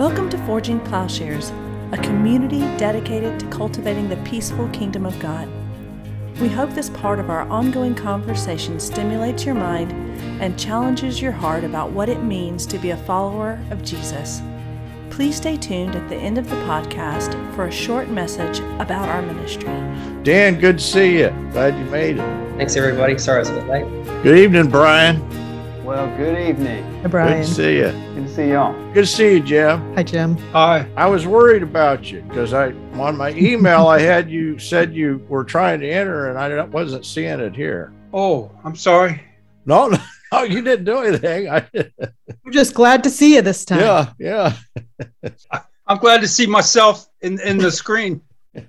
Welcome to Forging Plowshares, a community dedicated to cultivating the peaceful kingdom of God. We hope this part of our ongoing conversation stimulates your mind and challenges your heart about what it means to be a follower of Jesus. Please stay tuned at the end of the podcast for a short message about our ministry. Dan, good to see you. Glad you made it. Thanks, everybody. Sorry I was a bit late. Good evening, Brian. Well, good evening. Hi, Brian. Good to see you. Good to see y'all. Good to see you, Jim. Hi, Jim. Hi. I was worried about you because I on my email I had you said you were trying to enter and I wasn't seeing it here. Oh, I'm sorry. No, no, no you didn't do anything. I, We're just glad to see you this time. yeah, yeah. I'm glad to see myself in, in the screen.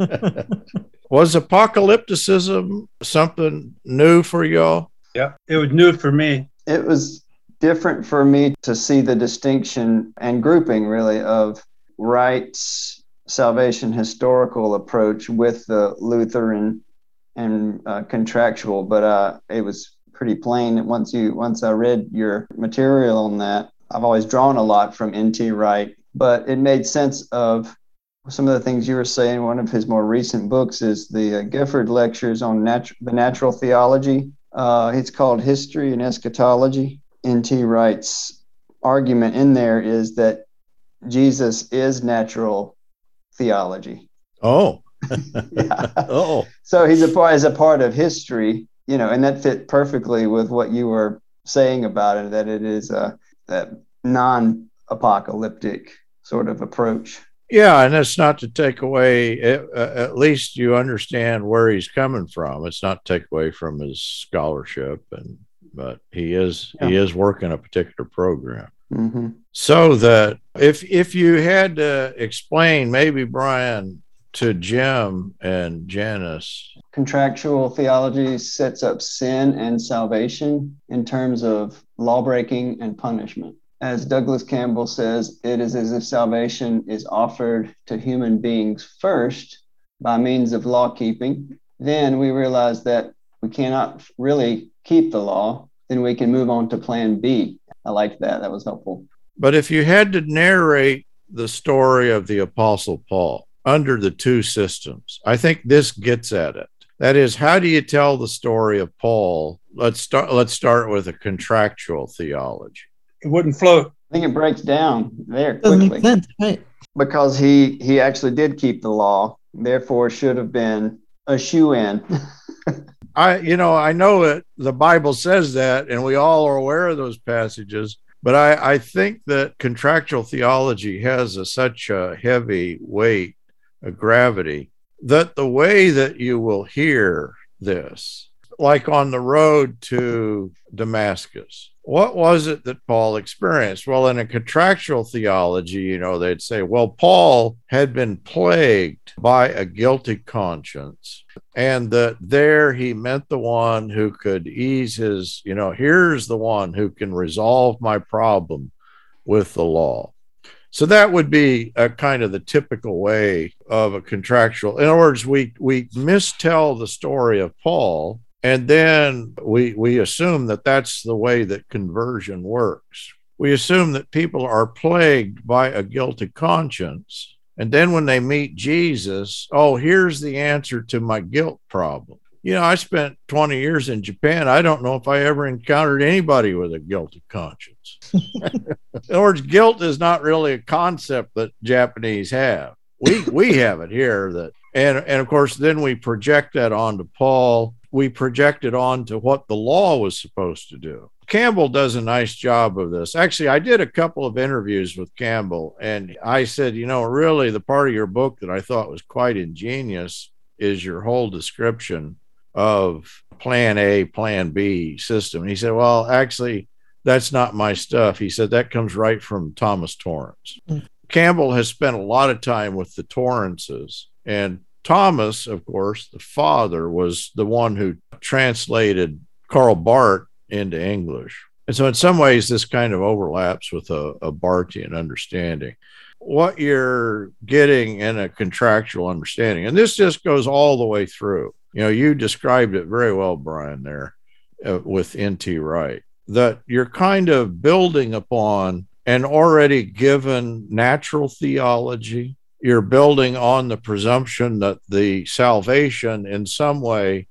Was apocalypticism something new for y'all? Yeah, it was new for me. It was different for me to see the distinction and grouping, really, of Wright's, salvation, historical approach with the Lutheran and uh, contractual. But uh, it was pretty plain once you once I read your material on that, I've always drawn a lot from N.T. Wright, but it made sense of some of the things you were saying. One of his more recent books is the uh, Gifford Lectures on natu- the Natural Theology. Uh, it's called History and Eschatology. N.T. Wright's argument in there is that Jesus is natural theology. Oh, Yeah. oh, So he's a part as a part of history, you know, and that fit perfectly with what you were saying about it, that it is a that non-apocalyptic sort of approach. Yeah. And that's not to take away. At, at least you understand where he's coming from. It's not to take away from his scholarship, and but he is he is working a particular program. hmm So that if if you had to explain, maybe Brian to Jim and Janice, Contractual theology sets up sin and salvation in terms of lawbreaking and punishment. As Douglas Campbell says, it is as if salvation is offered to human beings first by means of law keeping. Then we realize that we cannot really keep the law. Then we can move on to plan B. I like that. That was helpful. but if you had to narrate the story of the Apostle Paul under the two systems, I think this gets at it. That is, how do you tell the story of Paul? Let's start. Let's start with a contractual theology. It wouldn't float. I think it breaks down there Doesn't quickly. make sense, right? because he he actually did keep the law, therefore should have been a shoo in. I, you know, I know it. The Bible says that, and we all are aware of those passages. But I, I think that contractual theology has a, such a heavy weight, a gravity, that the way that you will hear this, like on the road to Damascus, what was it that Paul experienced? Well, in a contractual theology, you know, they'd say, well, Paul had been plagued by a guilty conscience and that there he meant the one who could ease his you know here's the one who can resolve my problem with the law so that would be a kind of the typical way of a contractual in other words we we mistell the story of paul and then we we assume that that's the way that conversion works we assume that people are plagued by a guilty conscience and then when they meet Jesus, oh, here's the answer to my guilt problem. You know, I spent 20 years in Japan. I don't know if I ever encountered anybody with a guilty conscience. in other words, guilt is not really a concept that Japanese have. We we have it here that and and of course then we project that onto Paul. We projected it onto what the law was supposed to do. Campbell does a nice job of this. Actually, I did a couple of interviews with Campbell, and I said, you know, really, the part of your book that I thought was quite ingenious is your whole description of plan A, plan B system. And he said, well, actually, that's not my stuff. He said, that comes right from Thomas Torrance. Mm. Campbell has spent a lot of time with the Torrances, and Thomas, of course, the father, was the one who translated Karl Barth into English. And so, in some ways, this kind of overlaps with a, a Barthian understanding. What you're getting in a contractual understanding, and this just goes all the way through. You know, you described it very well, Brian, there uh, with N.T. Wright, that you're kind of building upon an already given natural theology. You're building on the presumption that the salvation in some way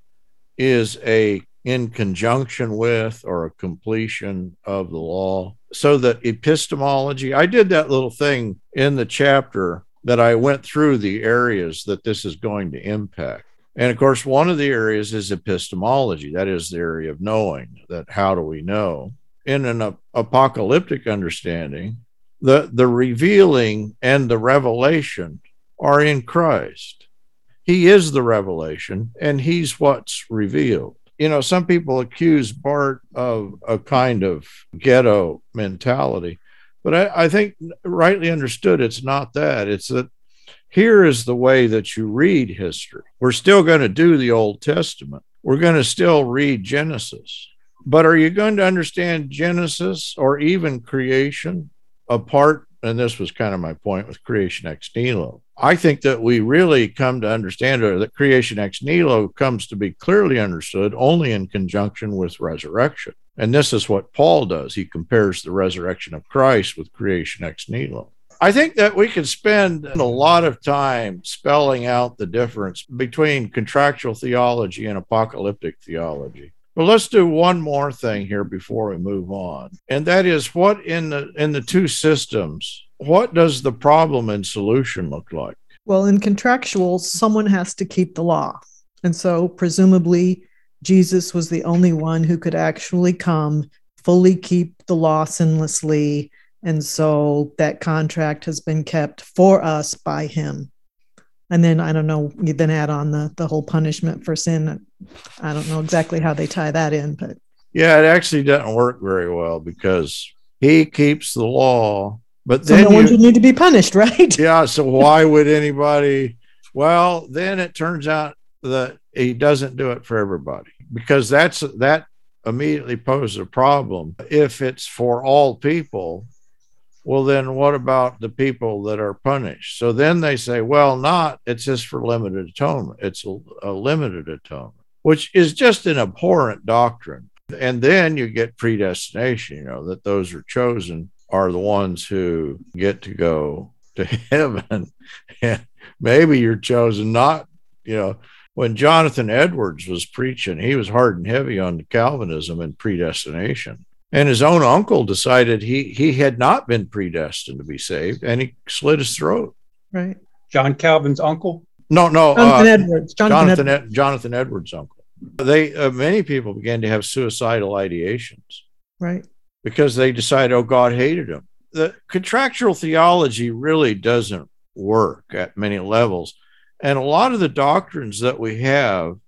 is a in conjunction with or a completion of the law. So that epistemology, I did that little thing in the chapter that I went through the areas that this is going to impact. And of course, one of the areas is epistemology. That is the area of knowing that how do we know? In an apocalyptic understanding, the, the revealing and the revelation are in Christ. He is the revelation and he's what's revealed. You know, some people accuse Barth of a kind of ghetto mentality, but I, I think rightly understood, it's not that. It's that here is the way that you read history. We're still going to do the Old Testament, we're going to still read Genesis. But are you going to understand Genesis or even creation apart? And this was kind of my point with creation ex nihilo. I think that we really come to understand that creation ex nihilo comes to be clearly understood only in conjunction with resurrection. And this is what Paul does. He compares the resurrection of Christ with creation ex nihilo. I think that we could spend a lot of time spelling out the difference between contractual theology and apocalyptic theology. But let's do one more thing here before we move on. And that is what in the in the two systems, what does the problem and solution look like? Well, in contractual, someone has to keep the law. And so presumably Jesus was the only one who could actually come, fully keep the law sinlessly, and so that contract has been kept for us by him. And then I don't know, you then add on the, the whole punishment for sin. I don't know exactly how they tie that in, but yeah, it actually doesn't work very well because he keeps the law, but then so no one should need to be punished, right? Yeah. So why would anybody? Well, then it turns out that he doesn't do it for everybody because that's that immediately poses a problem. If it's for all people, well, then what about the people that are punished? So then they say, well, not, it's just for limited atonement. It's a, limited atonement, which is just an abhorrent doctrine. And then you get predestination, you know, that those are chosen are the ones who get to go to heaven. and maybe you're chosen not, you know, when Jonathan Edwards was preaching, he was hard and heavy on Calvinism and predestination. And his own uncle decided he he had not been predestined to be saved, and he slit his throat. Right. John Calvin's uncle. No, no. Jonathan uh, Edwards. Jonathan, Jonathan, Ed, Jonathan Edwards' uncle. They uh, many people began to have suicidal ideations. Right. Because they decided, oh, God hated him. The contractual theology really doesn't work at many levels, and a lot of the doctrines that we have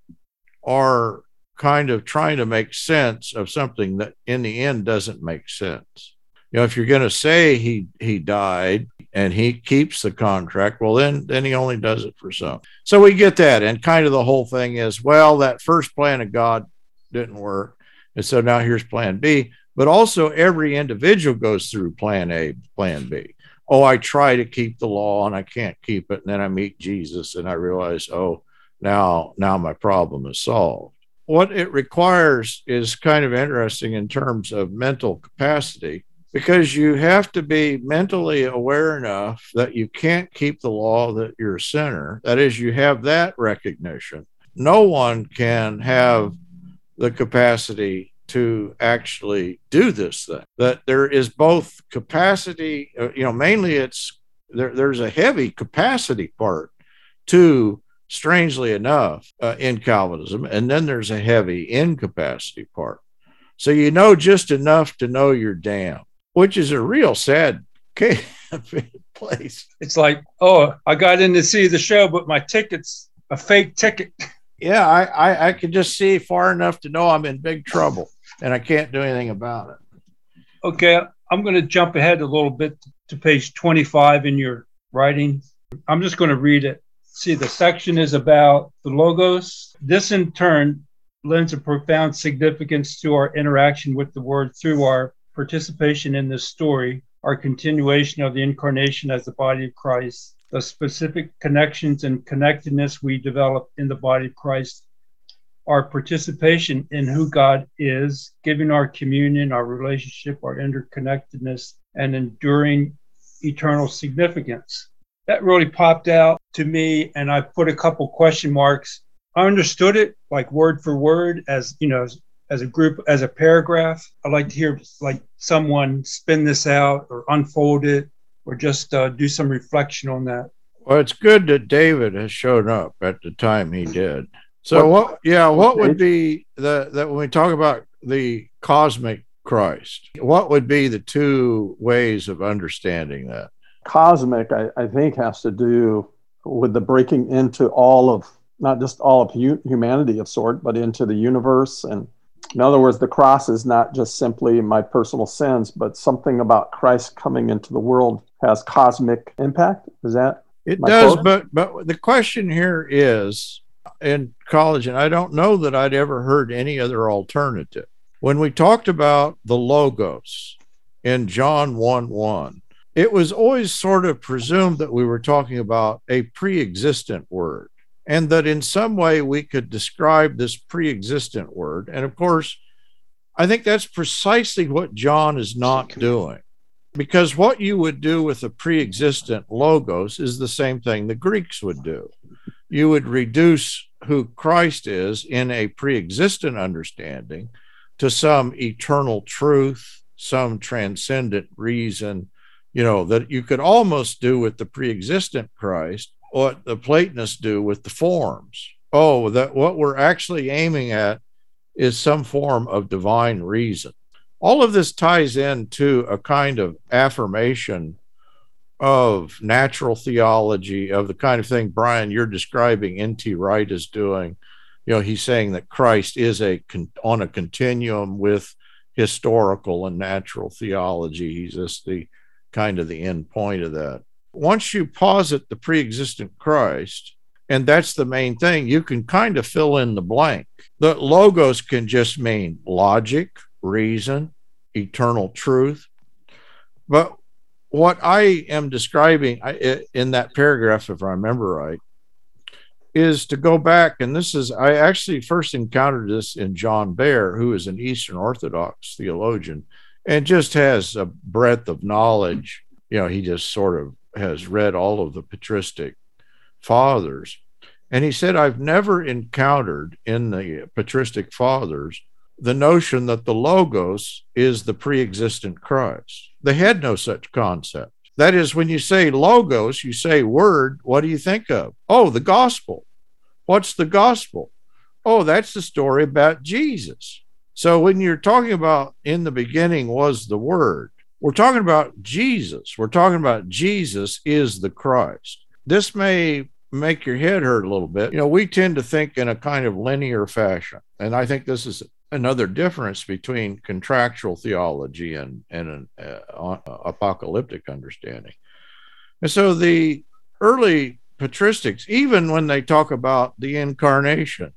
are kind of trying to make sense of something that in the end doesn't make sense. You know, if you're going to say he he died and he keeps the contract, well then then he only does it for some. So we get that, and kind of the whole thing is, well, that first plan of God didn't work, and so now here's Plan B. But also, every individual goes through Plan A, Plan B. Oh, I try to keep the law and I can't keep it, and then I meet Jesus and I realize, oh, now now my problem is solved what it requires is kind of interesting in terms of mental capacity because you have to be mentally aware enough that you can't keep the law that you're a sinner. That is, you have that recognition. No one can have the capacity to actually do this thing. That there is both capacity, uh, you know, mainly it's there, there's a heavy capacity part to strangely enough, uh, in Calvinism. And then there's a heavy incapacity part. So you know just enough to know you're damned, which is a real sad place. It's like, oh, I got in to see the show, but my ticket's a fake ticket. Yeah, I, I, I can just see far enough to know I'm in big trouble and I can't do anything about it. Okay, I'm going to jump ahead a little bit to page 25 in your writing. I'm just going to read it see the section is about the logos. This in turn lends a profound significance to our interaction with the word through our participation in this story, our continuation of the incarnation as the body of Christ, the specific connections and connectedness we develop in the body of Christ, our participation in who God is, giving our communion, our relationship, our interconnectedness and enduring eternal significance. That really popped out to me, and I put a couple question marks. I understood it like word for word as you know, as, as a group, as a paragraph. I'd like to hear like someone spin this out or unfold it or just uh, do some reflection on that. Well, it's good that David has shown up at the time he did. So what? Yeah, what would be the that when we talk about the cosmic Christ, what would be the two ways of understanding that? Cosmic, I, I think, has to do with the breaking into all of not just all of hu- humanity of sort, but into the universe. And in other words, the cross is not just simply my personal sins, but something about Christ coming into the world has cosmic impact. Is that it does? Quote? But but the question here is in college, and I don't know that I'd ever heard any other alternative. When we talked about the logos in John 1 1, it was always sort of presumed that we were talking about a pre existent word and that in some way we could describe this pre existent word. And of course, I think that's precisely what John is not doing. Because what you would do with a pre existent logos is the same thing the Greeks would do. You would reduce who Christ is in a pre existent understanding to some eternal truth, some transcendent reason, you know, that you could almost do with the pre existent Christ what the Platonists do with the forms. Oh, that what we're actually aiming at is some form of divine reason. All of this ties into a kind of affirmation of natural theology, of the kind of thing, Brian, you're describing N.T. Wright is doing. You know, he's saying that Christ is a on a continuum with historical and natural theology. He's just the kind of the end point of that. Once you posit the pre-existent Christ, and that's the main thing, you can kind of fill in the blank. The logos can just mean logic, reason, eternal truth. But what I am describing in that paragraph, if I remember right, is to go back, and this is, I actually first encountered this in John Behr, who is an Eastern Orthodox theologian and just has a breadth of knowledge. You know, he just sort of has read all of the patristic fathers. And he said, I've never encountered in the patristic fathers the notion that the Logos is the pre existent Christ. They had no such concept. That is, when you say Logos, you say word, what do you think of? Oh, the gospel. What's the gospel? Oh, that's the story about Jesus. So when you're talking about in the beginning was the word, we're talking about Jesus. We're talking about Jesus is the Christ. This may make your head hurt a little bit. You know, we tend to think in a kind of linear fashion. And I think this is another difference between contractual theology and, and an uh, apocalyptic understanding. And so the early patristics, even when they talk about the incarnation,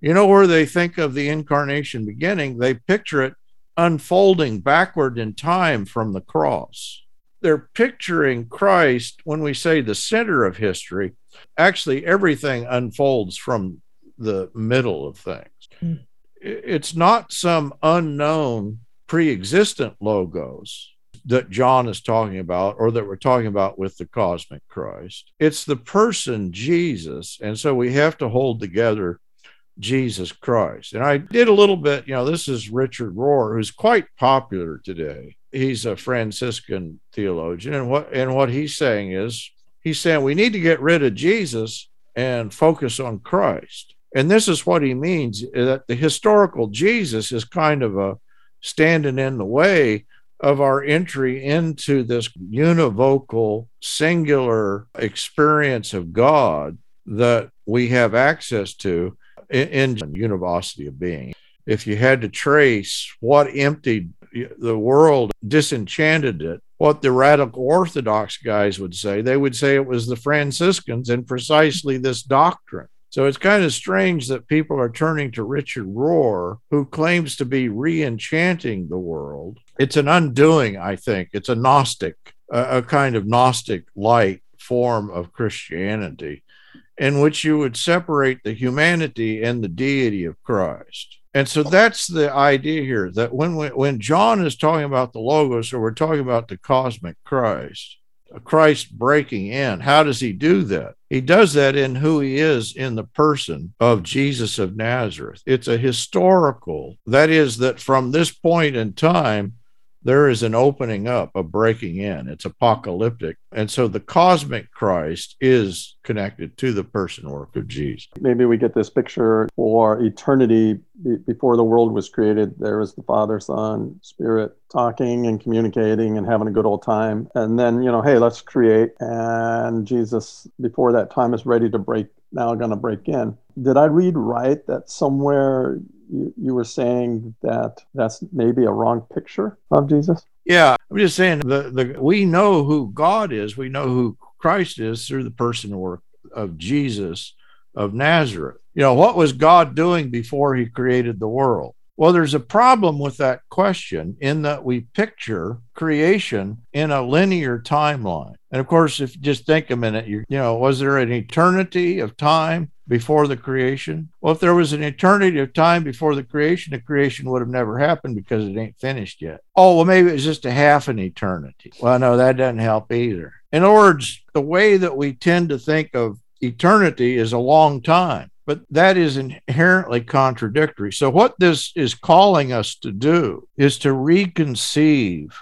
you know where they think of the incarnation beginning, they picture it unfolding backward in time from the cross. They're picturing Christ when we say the center of history. Actually, everything unfolds from the middle of things. Mm it's not some unknown pre-existent logos that John is talking about or that we're talking about with the cosmic Christ. It's the person Jesus. And so we have to hold together Jesus Christ. And I did a little bit, you know, this is Richard Rohr, who's quite popular today. He's a Franciscan theologian. And what and what he's saying is he's saying we need to get rid of Jesus and focus on Christ. And this is what he means that the historical Jesus is kind of a standing in the way of our entry into this univocal, singular experience of God that we have access to in, in univocity of being. If you had to trace what emptied the world, disenchanted it, what the radical Orthodox guys would say, they would say it was the Franciscans and precisely this doctrine. So it's kind of strange that people are turning to Richard Rohr, who claims to be re enchanting the world. It's an undoing, I think. It's a Gnostic, a, a kind of Gnostic light form of Christianity in which you would separate the humanity and the deity of Christ. And so that's the idea here that when we, when John is talking about the logos or we're talking about the cosmic Christ, Christ breaking in, how does he do that? He does that in who he is in the person of Jesus of Nazareth. It's a historical, that is, that from this point in time, there is an opening up, a breaking in. It's apocalyptic. And so the cosmic Christ is connected to the person work of Jesus. Maybe we get this picture for eternity before the world was created. There was the Father, Son, Spirit talking and communicating and having a good old time. And then, you know, hey, let's create. And Jesus, before that time is ready to break, now going to break in. Did I read right that somewhere you, you were saying that that's maybe a wrong picture of Jesus? Yeah, I'm just saying the, the we know who God is, we know who Christ is through the person work of Jesus of Nazareth. You know, what was God doing before he created the world? Well, there's a problem with that question in that we picture creation in a linear timeline. And of course, if you just think a minute, you, you know, was there an eternity of time before the creation? Well, if there was an eternity of time before the creation, the creation would have never happened because it ain't finished yet. Oh, well, maybe it's just a half an eternity. Well, no, that doesn't help either. In other words, the way that we tend to think of eternity is a long time but that is inherently contradictory. So, what this is calling us to do is to reconceive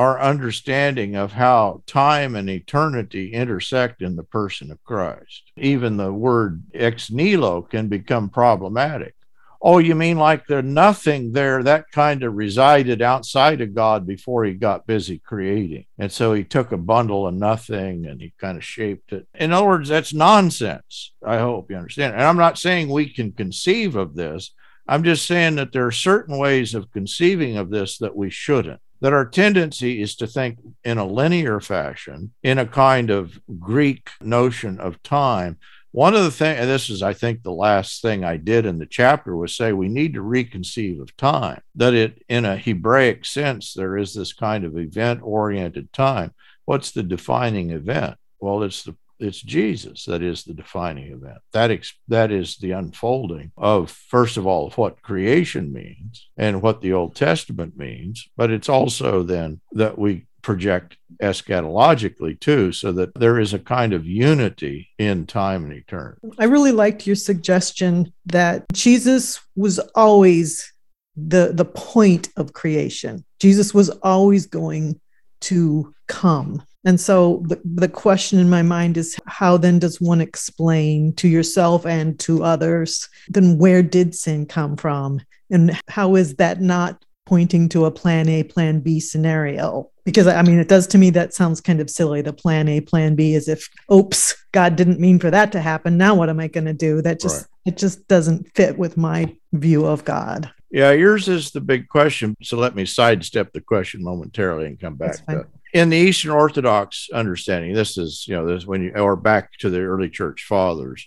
our understanding of how time and eternity intersect in the person of Christ. Even the word ex nihilo can become problematic Oh, you mean like there's nothing there that kind of resided outside of God before he got busy creating. And so he took a bundle of nothing and he kind of shaped it. In other words, that's nonsense. I hope you understand. And I'm not saying we can conceive of this. I'm just saying that there are certain ways of conceiving of this that we shouldn't. That our tendency is to think in a linear fashion, in a kind of Greek notion of time, one of the things, and this is, I think, the last thing I did in the chapter was say we need to reconceive of time, that it, in a Hebraic sense, there is this kind of event oriented time. What's the defining event? Well, it's the it's Jesus that is the defining event. That ex- that is the unfolding of first of all what creation means and what the Old Testament means, but it's also then that we project eschatologically too, so that there is a kind of unity in time and eternity. I really liked your suggestion that Jesus was always the the point of creation. Jesus was always going to come. And so the, the question in my mind is how then does one explain to yourself and to others then where did sin come from? And how is that not pointing to a plan A, plan B scenario. Because I mean, it does to me that sounds kind of silly. The plan A, plan B is if, oops, God didn't mean for that to happen. Now what am I going to do? That just, right. it just doesn't fit with my view of God. Yeah, yours is the big question. So let me sidestep the question momentarily and come back to in the Eastern Orthodox understanding, this is, you know, this when you or back to the early church fathers,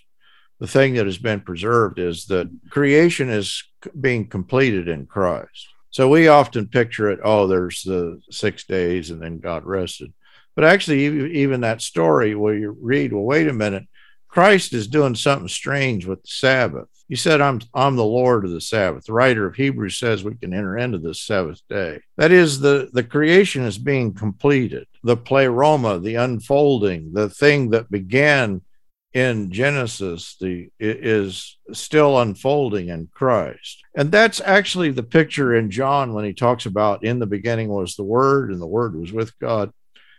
the thing that has been preserved is that creation is being completed in Christ. So we often picture it, oh, there's the six days and then God rested. But actually, even that story where you read, well, wait a minute, Christ is doing something strange with the Sabbath. He said, I'm, I'm the Lord of the Sabbath. The writer of Hebrews says we can enter into the seventh day. That is, the, the creation is being completed. The pleroma, the unfolding, the thing that began in Genesis the is still unfolding in Christ. And that's actually the picture in John when he talks about in the beginning was the word and the word was with God.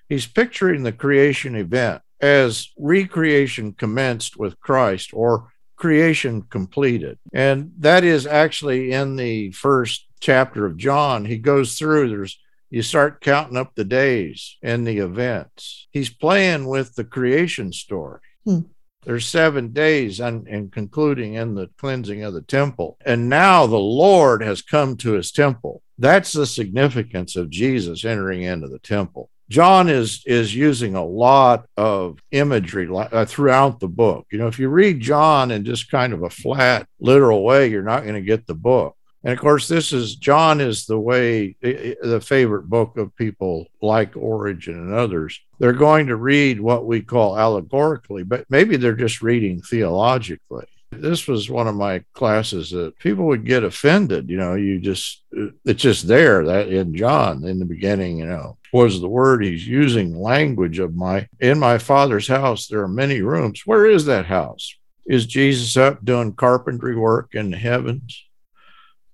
He's picturing the creation event as recreation commenced with Christ or creation completed. And that is actually in the first chapter of John. He goes through there's you start counting up the days and the events. He's playing with the creation story. Hmm. There's seven days and, and concluding in the cleansing of the temple. And now the Lord has come to his temple. That's the significance of Jesus entering into the temple. John is is using a lot of imagery uh, throughout the book. You know, if you read John in just kind of a flat, literal way, you're not going to get the book. And of course, this is John is the way the favorite book of people like Origen and others. They're going to read what we call allegorically, but maybe they're just reading theologically. This was one of my classes that people would get offended. You know, you just, it's just there that in John in the beginning, you know, was the word he's using language of my, in my father's house, there are many rooms. Where is that house? Is Jesus up doing carpentry work in the heavens?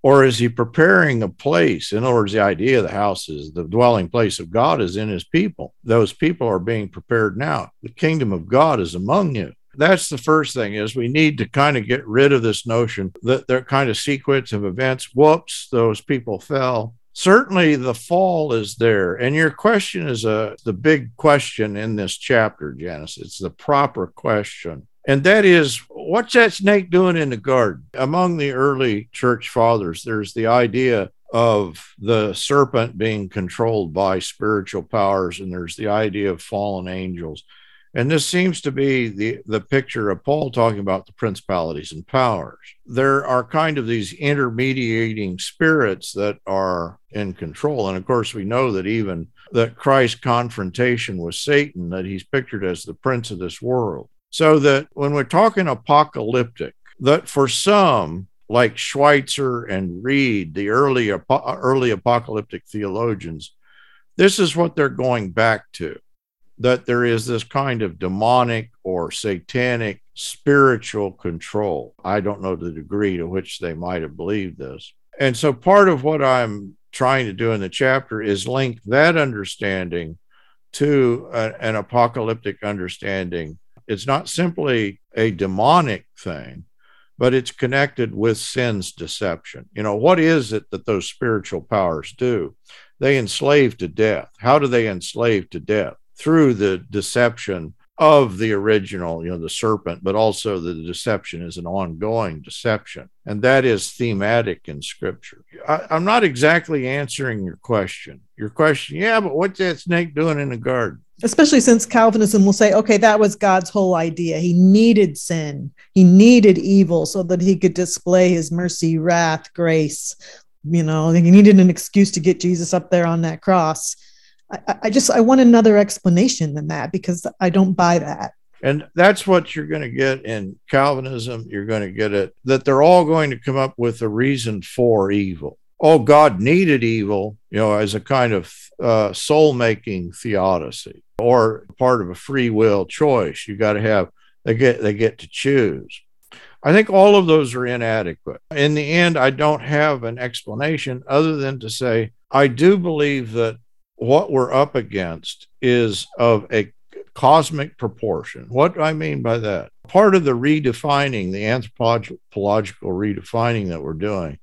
Or is he preparing a place? In other words, the idea of the house is the dwelling place of God is in his people. Those people are being prepared now. The kingdom of God is among you. That's the first thing is we need to kind of get rid of this notion that they're kind of sequence of events. Whoops, those people fell. Certainly the fall is there. And your question is a the big question in this chapter, Janice. It's the proper question. And that is, what's that snake doing in the garden? Among the early church fathers, there's the idea of the serpent being controlled by spiritual powers, and there's the idea of fallen angels. And this seems to be the, the picture of Paul talking about the principalities and powers. There are kind of these intermediating spirits that are in control. And of course, we know that even that Christ's confrontation with Satan, that he's pictured as the prince of this world. So that when we're talking apocalyptic, that for some, like Schweitzer and Reid, the early early apocalyptic theologians, this is what they're going back to. That there is this kind of demonic or satanic spiritual control. I don't know the degree to which they might have believed this. And so part of what I'm trying to do in the chapter is link that understanding to a, an apocalyptic understanding it's not simply a demonic thing, but it's connected with sin's deception. You know, what is it that those spiritual powers do? They enslave to death. How do they enslave to death? Through the deception of the original, you know, the serpent, but also the deception is an ongoing deception. And that is thematic in scripture. I, am not exactly answering your question. Your question, yeah, but what's that snake doing in the garden? Especially since Calvinism will say, okay, that was God's whole idea. He needed sin, he needed evil so that he could display his mercy, wrath, grace. You know, he needed an excuse to get Jesus up there on that cross I, I just I want another explanation than that because I don't buy that. And that's what you're going to get in Calvinism. You're going to get it that they're all going to come up with a reason for evil. Oh, God needed evil, you know, as a kind of uh, soul making theodicy or part of a free will choice. You got to have they get they get to choose. I think all of those are inadequate. In the end, I don't have an explanation other than to say I do believe that what we're up against is of a cosmic proportion. What do I mean by that? Part of the redefining, the anthropological redefining that we're doing,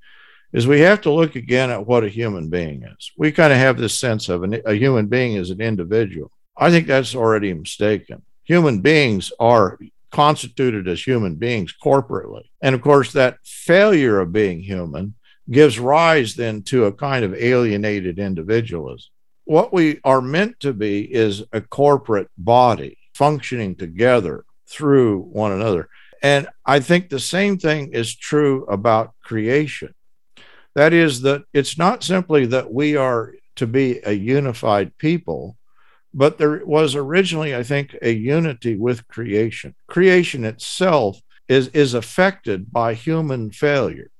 is we have to look again at what a human being is. We kind of have this sense of an, a human being as an individual. I think that's already mistaken. Human beings are constituted as human beings corporately. And of course, that failure of being human gives rise then to a kind of alienated individualism what we are meant to be is a corporate body functioning together through one another. And I think the same thing is true about creation. That is, that it's not simply that we are to be a unified people, but there was originally, I think, a unity with creation. Creation itself is, is affected by human failure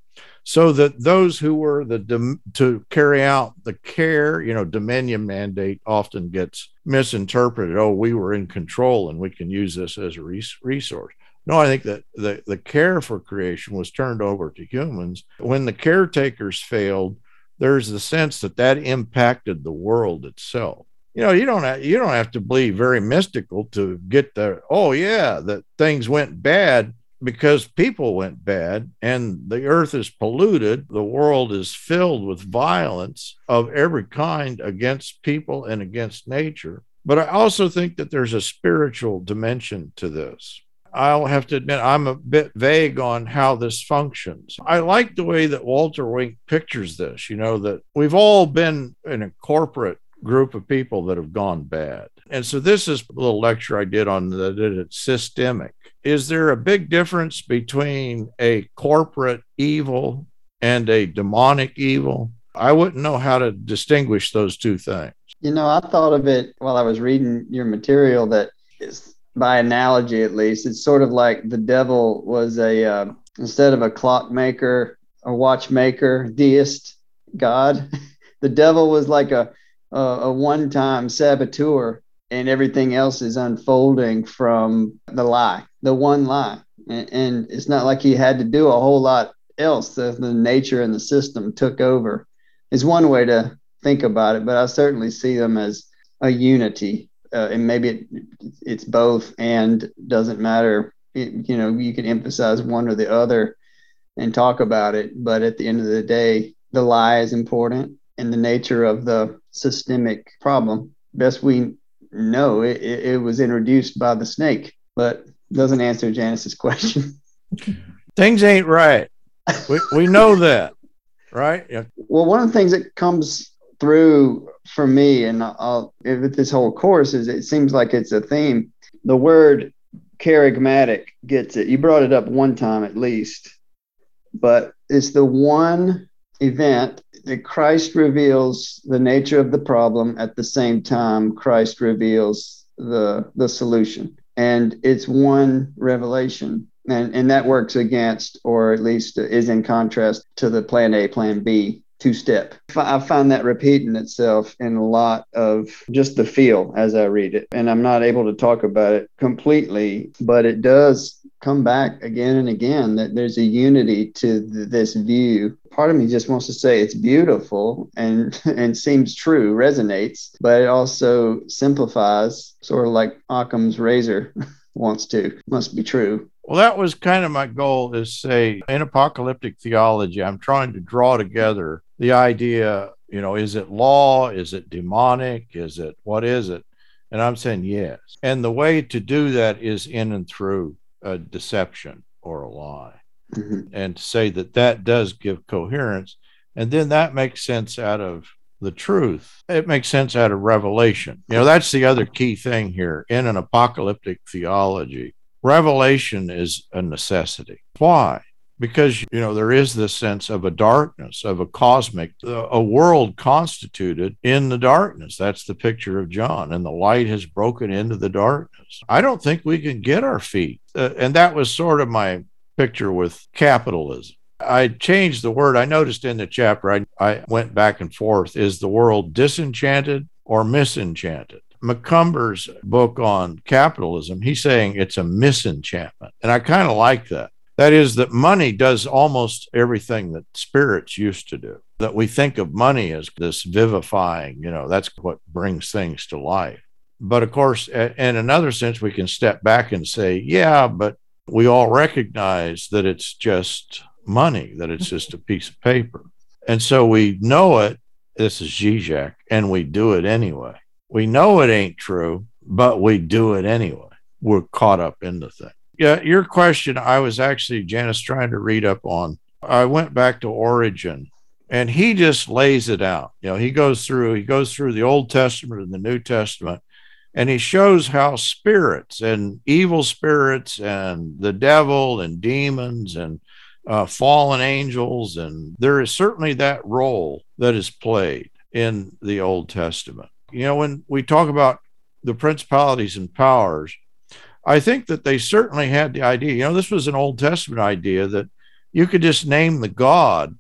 so that those who were the to carry out the care, you know, dominion mandate often gets misinterpreted. Oh, we were in control and we can use this as a resource. No, I think that the, the care for creation was turned over to humans. When the caretakers failed, there's the sense that that impacted the world itself. You know, you don't have, you don't have to be very mystical to get the oh yeah that things went bad because people went bad and the earth is polluted, the world is filled with violence of every kind against people and against nature. But I also think that there's a spiritual dimension to this. I'll have to admit, I'm a bit vague on how this functions. I like the way that Walter Wink pictures this, you know, that we've all been in a corporate group of people that have gone bad. And so this is a little lecture I did on that it's systemic is there a big difference between a corporate evil and a demonic evil? I wouldn't know how to distinguish those two things. You know, I thought of it while I was reading your material that is by analogy at least. It's sort of like the devil was a uh, instead of a clockmaker, a watchmaker, deist god. the devil was like a a, a one-time saboteur, and everything else is unfolding from the lie, the one lie. And, and it's not like he had to do a whole lot else. The, the nature and the system took over. Is one way to think about it, but I certainly see them as a unity. Uh, and maybe it, it's both and doesn't matter. It, you know, you can emphasize one or the other and talk about it. But at the end of the day, the lie is important and the nature of the systemic problem. Best we know, it, it was introduced by the snake, but doesn't answer Janice's question. Things ain't right. We, we know that, right? Yeah. Well, one of the things that comes through for me, and I'll, with this whole course, is it seems like it's a theme. The word charismatic gets it. You brought it up one time at least, but it's the one event that Christ reveals the nature of the problem at the same time Christ reveals the the solution. And it's one revelation. And, and that works against, or at least is in contrast to the plan A, plan B two step. I find that repeating itself in a lot of just the feel as I read it. And I'm not able to talk about it completely, but it does come back again and again that there's a unity to th- this view. Part of me just wants to say it's beautiful and and seems true, resonates, but it also simplifies, sort of like Occam's razor wants to. Must be true. Well, that was kind of my goal is say in apocalyptic theology, I'm trying to draw together the idea, you know, is it law? Is it demonic? Is it what is it? And I'm saying yes. And the way to do that is in and through a deception or a lie. Mm-hmm. And to say that that does give coherence. And then that makes sense out of the truth. It makes sense out of revelation. You know, that's the other key thing here in an apocalyptic theology. Revelation is a necessity. Why? Because, you know, there is this sense of a darkness, of a cosmic, a world constituted in the darkness. That's the picture of John. And the light has broken into the darkness. I don't think we can get our feet. Uh, and that was sort of my picture with capitalism. I changed the word. I noticed in the chapter, I, I went back and forth. Is the world disenchanted or misenchanted? McCarraher's book on capitalism, he's saying it's a misenchantment. And I kind of like that. That is, that money does almost everything that spirits used to do. That we think of money as this vivifying, you know, that's what brings things to life. But of course, in another sense, we can step back and say, yeah, but we all recognize that it's just money, that it's just a piece of paper. And so we know it. This is Zizek, and we do it anyway. We know it ain't true, but we do it anyway. We're caught up in the thing. Yeah, your question, I was actually, Janice, trying to read up on. I went back to Origen and he just lays it out. You know, he goes through, he goes through the Old Testament and the New Testament, and he shows how spirits and evil spirits and the devil and demons and uh, fallen angels, and there is certainly that role that is played in the Old Testament. You know, when we talk about the principalities and powers, I think that they certainly had the idea. You know, this was an Old Testament idea that you could just name the God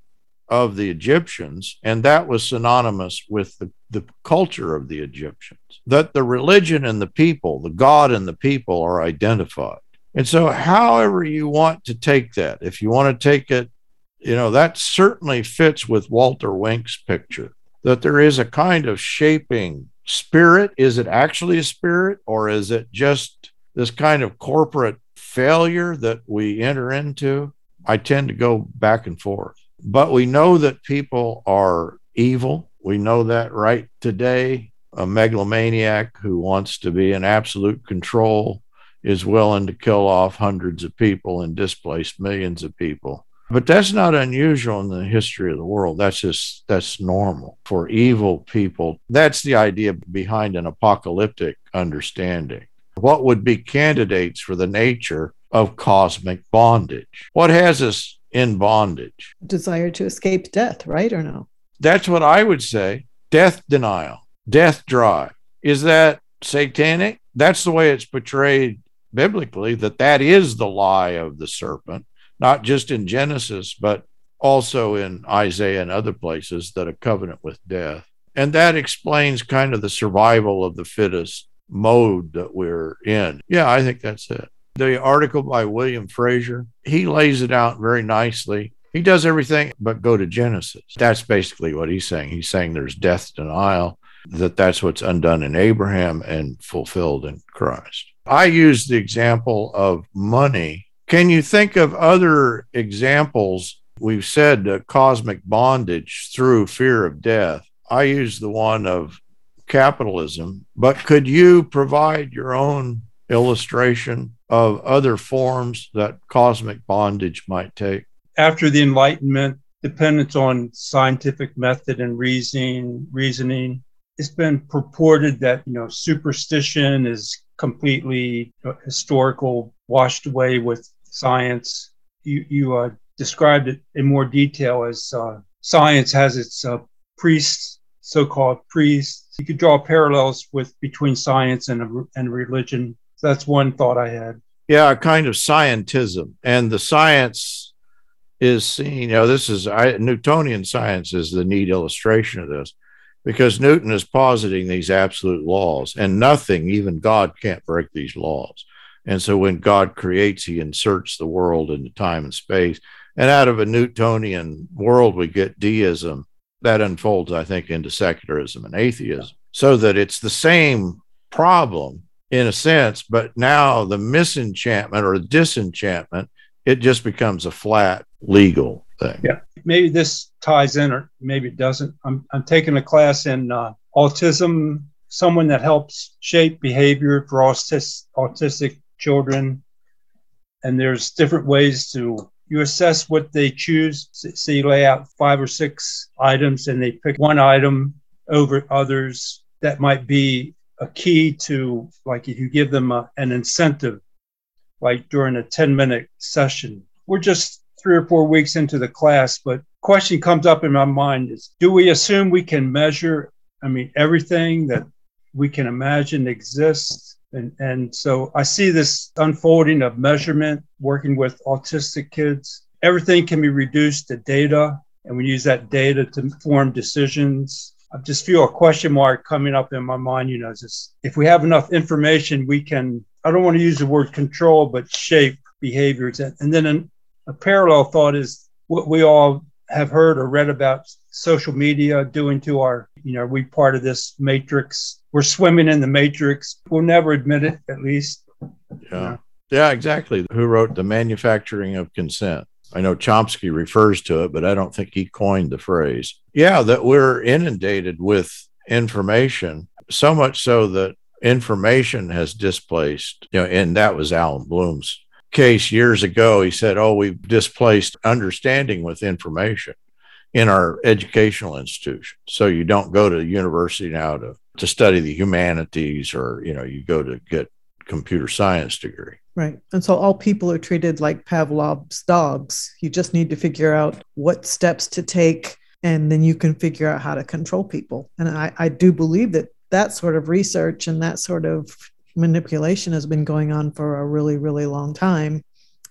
of the Egyptians, and that was synonymous with the, the culture of the Egyptians. That the religion and the people, the God and the people are identified. And so, however you want to take that, if you want to take it, you know, that certainly fits with Walter Wink's picture that there is a kind of shaping spirit. Is it actually a spirit, or is it just this kind of corporate failure that we enter into? I tend to go back and forth. But we know that people are evil. We know that right today. A megalomaniac who wants to be in absolute control is willing to kill off hundreds of people and displace millions of people. But that's not unusual in the history of the world. That's just that's normal for evil people. That's the idea behind an apocalyptic understanding. What would be candidates for the nature of cosmic bondage? What has us in bondage? Desire to escape death, right or no? That's what I would say. Death denial, death drive. Is that satanic? That's the way it's portrayed biblically that that is the lie of the serpent, not just in Genesis, but also in Isaiah and other places that a covenant with death. And that explains kind of the survival of the fittest mode that we're in. Yeah, I think that's it. The article by William Fraser, he lays it out very nicely. He does everything but go to Genesis. That's basically what he's saying. He's saying there's death denial, that that's what's undone in Abraham and fulfilled in Christ. I use the example of money. Can you think of other examples? We've said uh, cosmic bondage through fear of death. I use the one of capitalism, but could you provide your own illustration of other forms that cosmic bondage might take? After the Enlightenment, dependence on scientific method and reasoning, reasoning, it's been purported that you know superstition is completely historical, washed away with science. You you uh, described it in more detail as uh, science has its uh, priests, so-called priests. You could draw parallels with between science and and religion. That's one thought I had. Yeah, a kind of scientism, and the science is seen. You know, this is I, Newtonian science is the neat illustration of this because Newton is positing these absolute laws, and nothing, even God, can't break these laws. And so when God creates, he inserts the world into time and space. And out of a Newtonian world, we get deism that unfolds, I think, into secularism and atheism, so that it's the same problem in a sense, but now the misenchantment or disenchantment, it just becomes a flat legal thing. Yeah maybe this ties in or maybe it doesn't. I'm, I'm taking a class in uh, autism, someone that helps shape behavior for autis- autistic children. And there's different ways to you assess what they choose. So you lay out five or six items and they pick one item over others that might be a key to, like, if you give them a, an incentive, like during a 10 minute session. We're just three or four weeks into the class, but question comes up in my mind is do we assume we can measure, I mean, everything that we can imagine exists? And, and so I see this unfolding of measurement working with autistic kids. Everything can be reduced to data, and we use that data to form decisions. I just feel a question mark coming up in my mind. You know, just if we have enough information, we can, I don't want to use the word control, but shape behaviors. And, then an, a parallel thought is what we all have heard or read about social media doing to our, you know, we part of this matrix. We're swimming in the matrix. We'll never admit it, at least. Yeah. Yeah, exactly. Who wrote The Manufacturing of Consent? I know Chomsky refers to it, but I don't think he coined the phrase. Yeah, that we're inundated with information, so much so that information has displaced, you know, and that was Allan Bloom's case years ago, he said, Oh, we've displaced understanding with information in our educational institution. So you don't go to university now to, to study the humanities or, you know, you go to get computer science degree. Right. And so all people are treated like Pavlov's dogs. You just need to figure out what steps to take and then you can figure out how to control people. And I, I do believe that that sort of research and that sort of manipulation has been going on for a really, really long time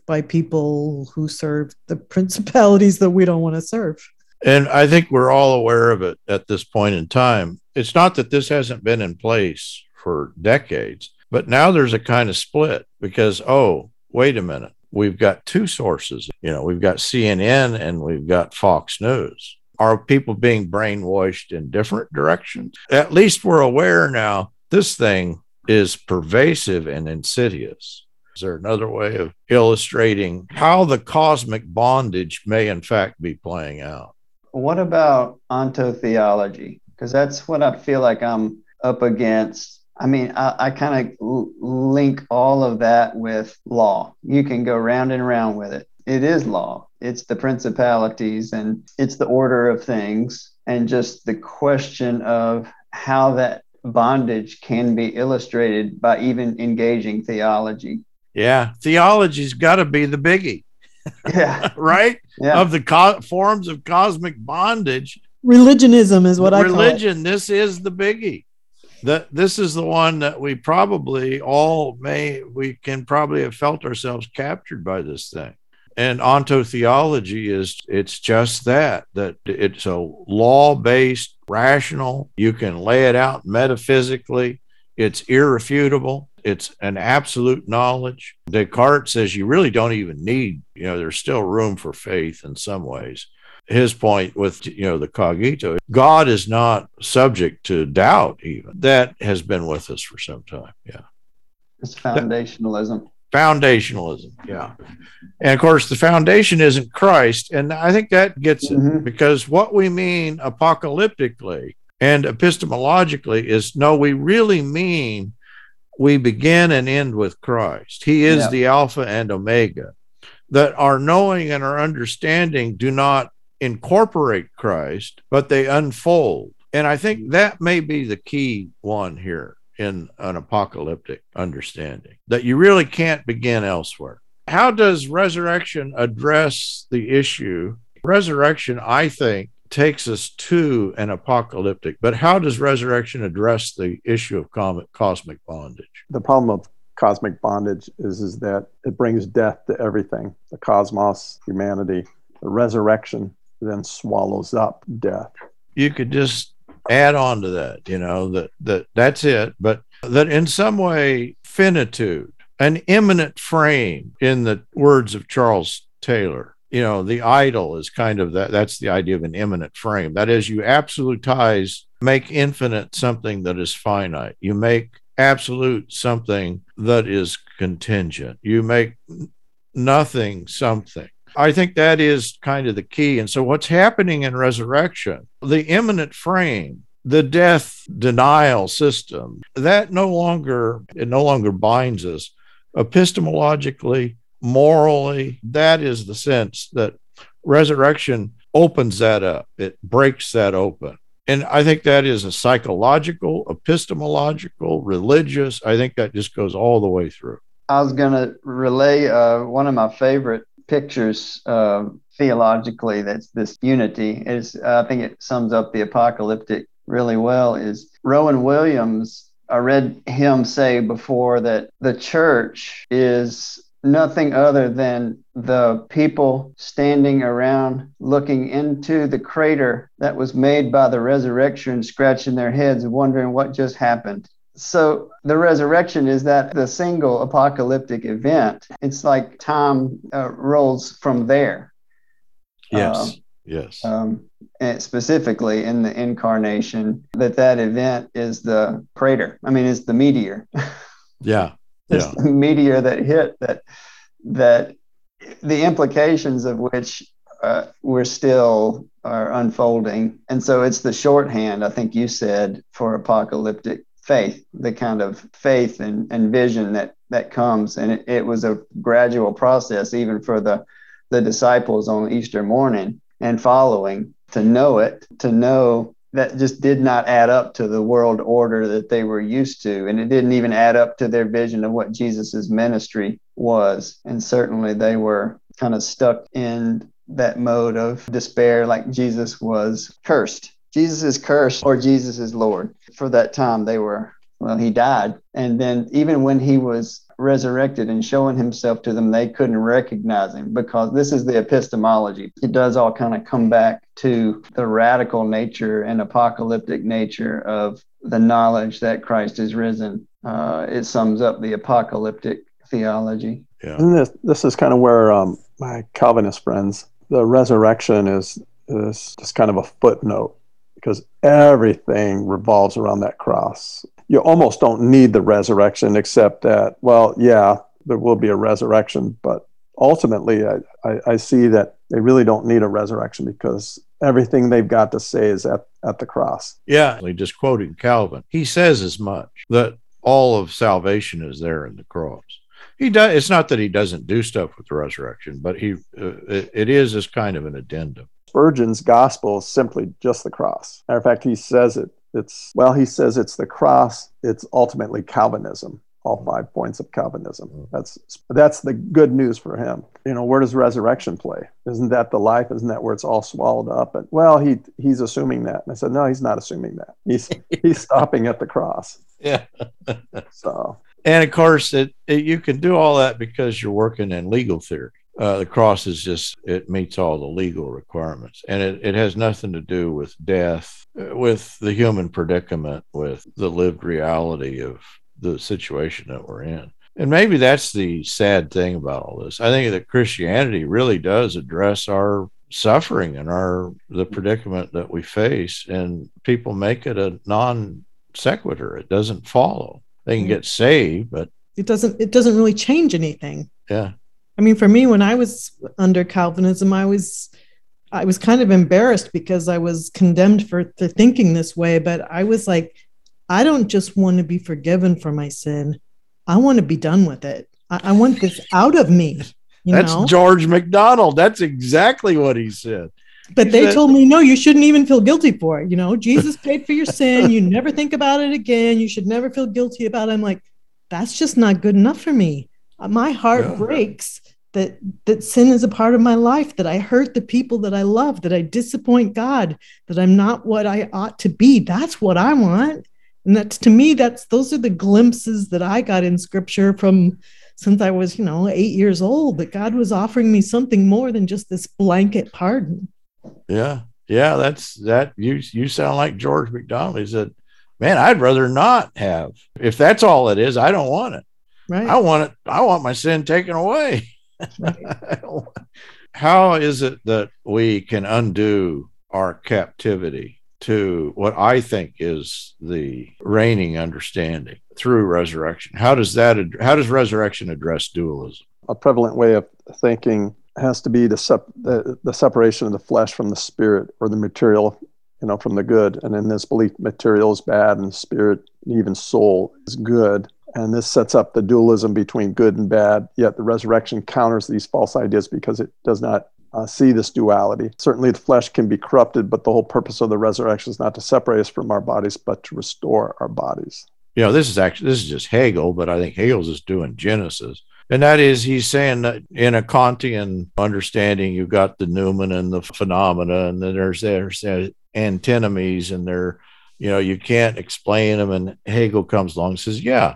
by people who serve the principalities that we don't want to serve. And I think we're all aware of it at this point in time. It's not that this hasn't been in place for decades, but now there's a kind of split because, oh, wait a minute, we've got two sources. You know, we've got CNN and we've got Fox News. Are people being brainwashed in different directions? At least we're aware now this thing is pervasive and insidious. Is there another way of illustrating how the cosmic bondage may, in fact, be playing out? What about ontotheology? Because that's what I feel like I'm up against. I mean, I, I kind of l- link all of that with law. You can go round and round with it. It is law, it's the principalities and it's the order of things, and just the question of how that bondage can be illustrated by even engaging theology. Yeah, theology's got to be the biggie. Yeah. right? Yeah. Of the co- forms of cosmic bondage. Religionism is what I religion, this is the biggie. that this is the one that we probably all may we can probably have felt ourselves captured by this thing and ontotheology is it's just that that it's a law-based rational you can lay it out metaphysically it's irrefutable it's an absolute knowledge. Descartes says you really don't even need you know there's still room for faith in some ways. His point with you know the cogito god is not subject to doubt even. That has been with us for some time yeah. It's foundationalism. Foundationalism yeah. And of course the foundation isn't christ and i think that gets mm-hmm. it because what we mean apocalyptically and epistemologically is no we really mean we begin and end with christ he is yeah. the alpha and omega that our knowing and our understanding do not incorporate Christ, but they unfold. And I think that may be the key one here in an apocalyptic understanding that you really can't begin elsewhere. How does resurrection address the issue? Resurrection, I think, takes us to an apocalyptic, but how does resurrection address the issue of cosmic bondage? The problem of cosmic bondage is, is that it brings death to everything the cosmos, humanity. The resurrection then swallows up death. You could just add on to that, you know, that, that that's it, but that in some way, finitude, an immanent frame, in the words of Charles Taylor, you know, the idol is kind of that. That's the idea of an immanent frame. That is, you absolutize, make infinite something that is finite. You make absolute something that is contingent. You make nothing something. I think that is kind of the key. And so, what's happening in resurrection, the immanent frame, the death denial system, that no longer, it no longer binds us epistemologically, morally. That is the sense that resurrection opens that up, it breaks that open. And I think that is a psychological, epistemological, religious. I think that just goes all the way through. I was going to relay uh, one of my favorite pictures uh, theologically that's this unity is i think it sums up the apocalyptic really well is rowan williams i read him say before that the church is nothing other than the people standing around looking into the crater that was made by the resurrection scratching their heads wondering what just happened so the resurrection is that the single apocalyptic event. It's like time uh, rolls from there. Yes. Um, yes. Um, specifically in the incarnation, that that event is the crater. I mean, it's the meteor. Yeah. It's yeah. meteor that hit that that the implications of which uh, we're still are unfolding. And so it's the shorthand, I think you said, for apocalyptic faith, the kind of faith and, and vision that that comes. And it, it was a gradual process, even for the the disciples on Easter morning and following to know it, to know that just did not add up to the world order that they were used to. And it didn't even add up to their vision of what Jesus's ministry was. And certainly they were kind of stuck in that mode of despair, like Jesus was cursed. Jesus is cursed or Jesus is Lord for that time they were well he died and then even when he was resurrected and showing himself to them they couldn't recognize him because this is the epistemology. It does all kind of come back to the radical nature and apocalyptic nature of the knowledge that christ is risen. Uh, it sums up the apocalyptic theology. Yeah. And this, this is kind of where um, my calvinist friends the resurrection is is just kind of a footnote because everything revolves around that cross. You almost don't need the resurrection, except that, well, yeah, there will be a resurrection, but ultimately, I, I, I see that they really don't need a resurrection because everything they've got to say is at, at the cross. Yeah, just quoting Calvin, he says as much that all of salvation is there in the cross. He does. It's not that he doesn't do stuff with the resurrection, but he uh, it, it is as kind of an addendum. Spurgeon's gospel is simply just the cross. Matter of fact, he says it. It's well, he says it's the cross. It's ultimately Calvinism. all five points of Calvinism. Mm-hmm. That's that's the good news for him. You know, where does resurrection play? Isn't that the life? Isn't that where it's all swallowed up? And well, he he's assuming that. And I said, no, he's not assuming that. He's he's stopping at the cross. Yeah. So and of course, it, it you can do all that because you're working in legal theory. Uh, the cross is just it meets all the legal requirements, and it, it has nothing to do with death, uh, with the human predicament, with the lived reality of the situation that we're in. And maybe that's the sad thing about all this. I think that Christianity really does address our suffering and our the predicament that we face, and people make it a non sequitur. It doesn't follow. They can get saved, but it doesn't it doesn't really change anything. yeah, I mean, for me, when I was under Calvinism, I was I was kind of embarrassed because I was condemned for, for thinking this way. But I was like, I don't just want to be forgiven for my sin. I want to be done with it. I, I want this out of me. You that's know? George MacDonald. That's exactly what he said. But he they said- told me, no, you shouldn't even feel guilty for it. You know, Jesus paid for your sin. You never think about it again. You should never feel guilty about it. I'm like, that's just not good enough for me. My heart Yeah. breaks that that sin is a part of my life, that I hurt the people that I love, that I disappoint God, that I'm not what I ought to be. That's what I want. And that's to me, that's those are the glimpses that I got in scripture from since I was, you know, eight years old, that God was offering me something more than just this blanket pardon. Yeah, yeah, that's that. You you sound like George MacDonald. He said, "Man, I'd rather not have. If that's all it is, I don't want it. Right. I want it. I want my sin taken away." How is it that we can undo our captivity to what I think is the reigning understanding through resurrection? How does that? How does resurrection address dualism? a prevalent way of thinking has to be the, sep- the, the separation of the flesh from the spirit or the material you know from the good and in this belief material is bad and spirit even soul is good. And this sets up the dualism between good and bad yet the resurrection counters these false ideas because it does not uh, see this duality. Certainly the flesh can be corrupted but the whole purpose of the resurrection is not to separate us from our bodies but to restore our bodies. You know, this is actually this is just Hegel, but I think Hegel's just doing Genesis. And that is, he's saying that in a Kantian understanding, you've got the noumena and the phenomena, and then there's there's antinomies, and they're, you know, you can't explain them. And Hegel comes along and says, yeah,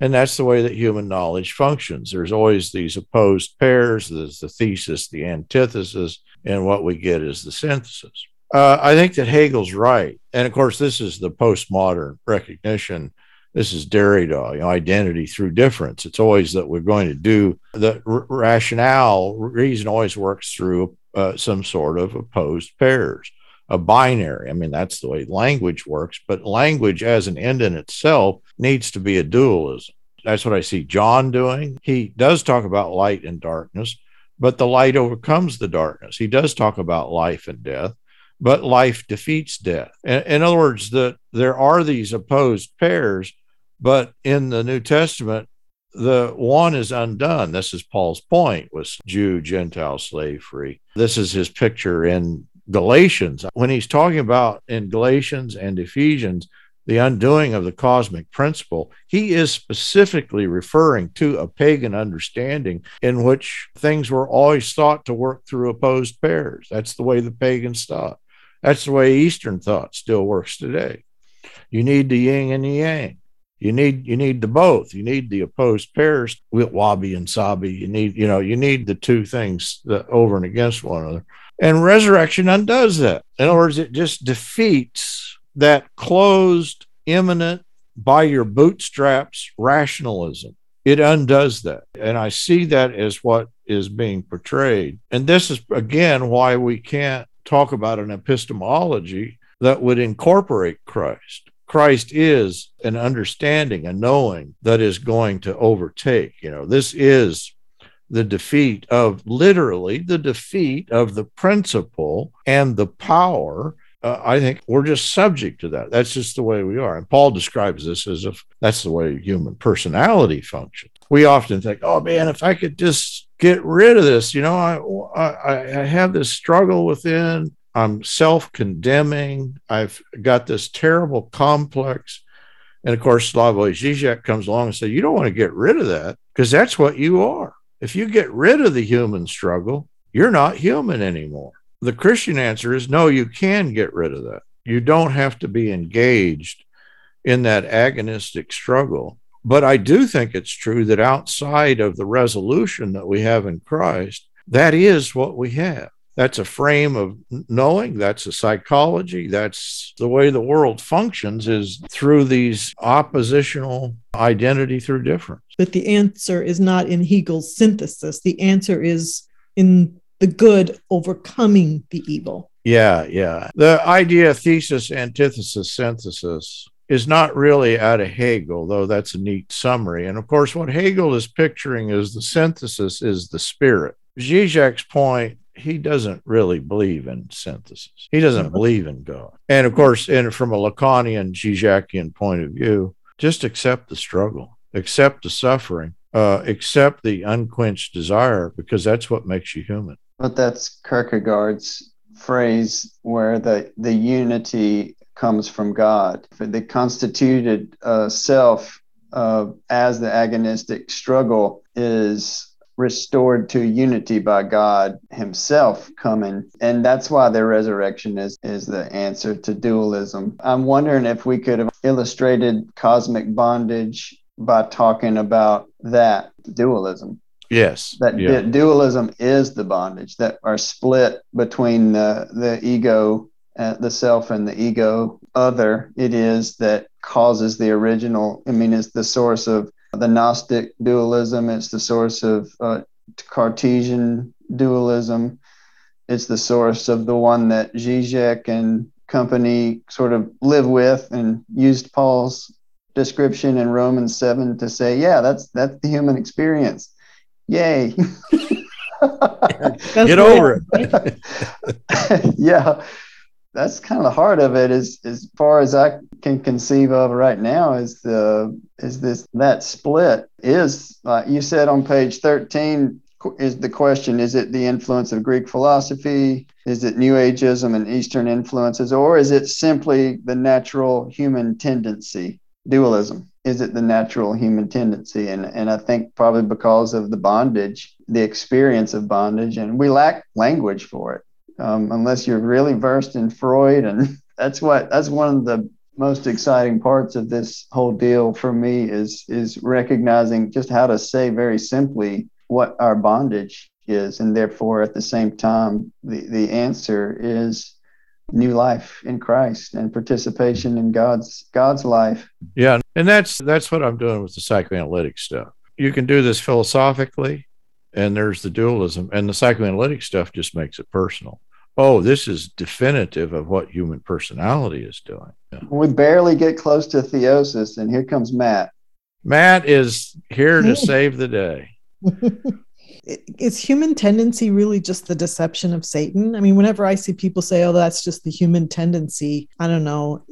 and that's the way that human knowledge functions. There's always these opposed pairs. There's the thesis, the antithesis, and what we get is the synthesis. Uh, I think that Hegel's right, and of course, this is the postmodern recognition this is Derrida, you know, identity through difference. It's always that we're going to do the r- rationale, reason always works through uh, some sort of opposed pairs, a binary. I mean, that's the way language works, but language as an end in itself needs to be a dualism. That's what I see John doing. He does talk about light and darkness, but the light overcomes the darkness. He does talk about life and death but life defeats death. In, other words, that there are these opposed pairs, but in the New Testament, the one is undone. This is Paul's point was Jew, Gentile, slave free. This is his picture in Galatians. When he's talking about in Galatians and Ephesians, the undoing of the cosmic principle, he is specifically referring to a pagan understanding in which things were always thought to work through opposed pairs. That's the way the pagans thought. That's the way Eastern thought still works today. You need the yin and the yang. You need you need the both. You need the opposed pairs wabi and sabi. You need you know you need the two things that over and against one another. And resurrection undoes that. In other words, it just defeats that closed, immanent, by your bootstraps rationalism. It undoes that. And I see that as what is being portrayed. And this is, again, why we can't talk about an epistemology that would incorporate Christ. Christ is an understanding, a knowing that is going to overtake. You know, this is the defeat of literally the defeat of the principle and the power. Uh, I think we're just subject to that. That's just the way we are. And Paul describes this as if that's the way human personality functions. We often think, oh man, if I could just get rid of this, you know, I, I, I have this struggle within. I'm self condemning. I've got this terrible complex. And of course, Slavoj Žižek comes along and says, You don't want to get rid of that because that's what you are. If you get rid of the human struggle, you're not human anymore. The Christian answer is no, you can get rid of that. You don't have to be engaged in that agonistic struggle. But I do think it's true that outside of the resolution that we have in Christ, that is what we have. That's a frame of knowing, that's a psychology, that's the way the world functions is through these oppositional identity through difference. But the answer is not in Hegel's synthesis. The answer is in the good overcoming the evil. Yeah, yeah. The idea thesis, antithesis, synthesis is not really out of Hegel, though that's a neat summary. And of course, what Hegel is picturing is the synthesis is the spirit. Zizek's point, he doesn't really believe in synthesis. He doesn't believe in God. And of course, and from a Lacanian, Zizekian point of view, just accept the struggle, accept the suffering, uh, accept the unquenched desire, because that's what makes you human. But that's Kierkegaard's phrase where the, the unity comes from God. The constituted uh, self uh, as the agonistic struggle is restored to unity by God Himself coming. And that's why the resurrection is, is the answer to dualism. I'm wondering if we could have illustrated cosmic bondage by talking about that dualism. Yes. That, yeah. dualism is the bondage that are split between the, the ego, uh, the self, and the ego other. It is that causes the original. I mean, it's the source of the Gnostic dualism, it's the source of uh, Cartesian dualism. It's the source of the one that Zizek and company sort of live with and used Paul's description in Romans 7 to say, yeah, that's that's the human experience. Yay. Get over it. yeah. That's kind of the heart of it is as far as I can conceive of right now is the is this that split is like you said on page 13 is the question is it the influence of Greek philosophy? Is it new ageism and eastern influences or is it simply the natural human tendency dualism? Is it the natural human tendency? And and i think probably because of the bondage the experience of bondage and we lack language for it um, unless you're really versed in freud and that's what that's one of the most exciting parts of this whole deal for me is is recognizing just how to say very simply what our bondage is and therefore at the same time the the answer is new life in Christ and participation in God's God's life. Yeah, and that's that's what I'm doing with the psychoanalytic stuff. You can do this philosophically, and there's the dualism, and the psychoanalytic stuff just makes it personal. Oh, this is definitive of what human personality is doing. Yeah. We barely get close to theosis, and here comes Matt. Matt is here to save the day. is human tendency really just the deception of Satan? I mean, whenever I see people say, "Oh, that's just the human tendency," I don't know.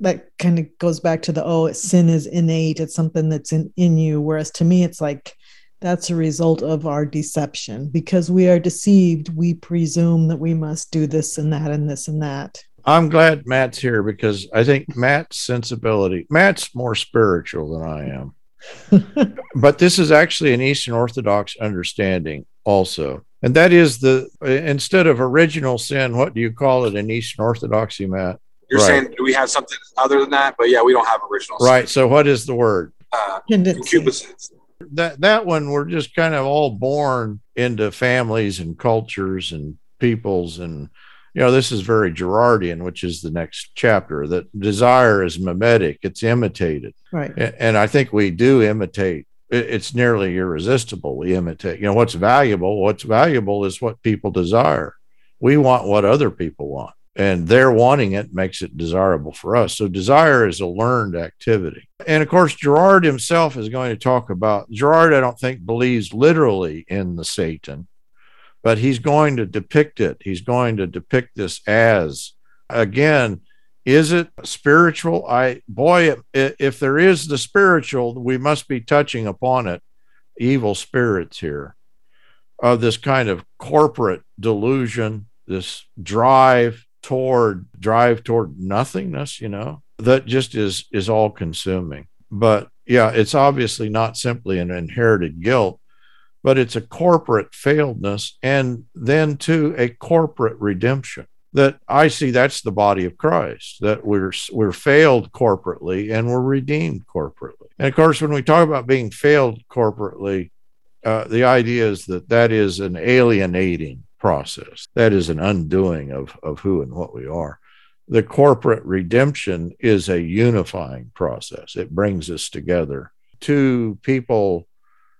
That kind of goes back to the oh, sin is innate; it's something that's in in you. Whereas to me, it's like that's a result of our deception because we are deceived. We presume that we must do this and that and this and that. I'm glad Matt's here because I think Matt's sensibility, Matt's more spiritual than I am. but this is actually an Eastern Orthodox understanding also. And that is the instead of original sin, what do you call it in Eastern Orthodoxy, Matt? You're right. saying do we have something other than that? But yeah, we don't have original Right. So what is the word? Uh, concupiscence. That that one we're just kind of all born into families and cultures and peoples and you know, this is very Girardian, which is the next chapter. That desire is mimetic; it's imitated. Right. And I think we do imitate. It's nearly irresistible. We imitate. You know, what's valuable? What's valuable is what people desire. We want what other people want, and their wanting it makes it desirable for us. So desire is a learned activity. And of course, Girard himself is going to talk about. Girard, I don't think believes literally in the Satan but he's going to depict it. He's going to depict this as again. Is it spiritual? I boy, if there is the spiritual, we must be touching upon it. Evil spirits here of this kind of corporate delusion, this drive toward drive toward nothingness. You know, that just is is all consuming. But yeah, it's obviously not simply an inherited guilt, but it's a corporate failedness and then to a corporate redemption that I see that's the body of Christ that we're we're failed corporately and we're redeemed corporately. And of course when we talk about being failed corporately uh, the idea is that that is an alienating process. That is an undoing of, of who and what we are. The corporate redemption is a unifying process. It brings us together. Two people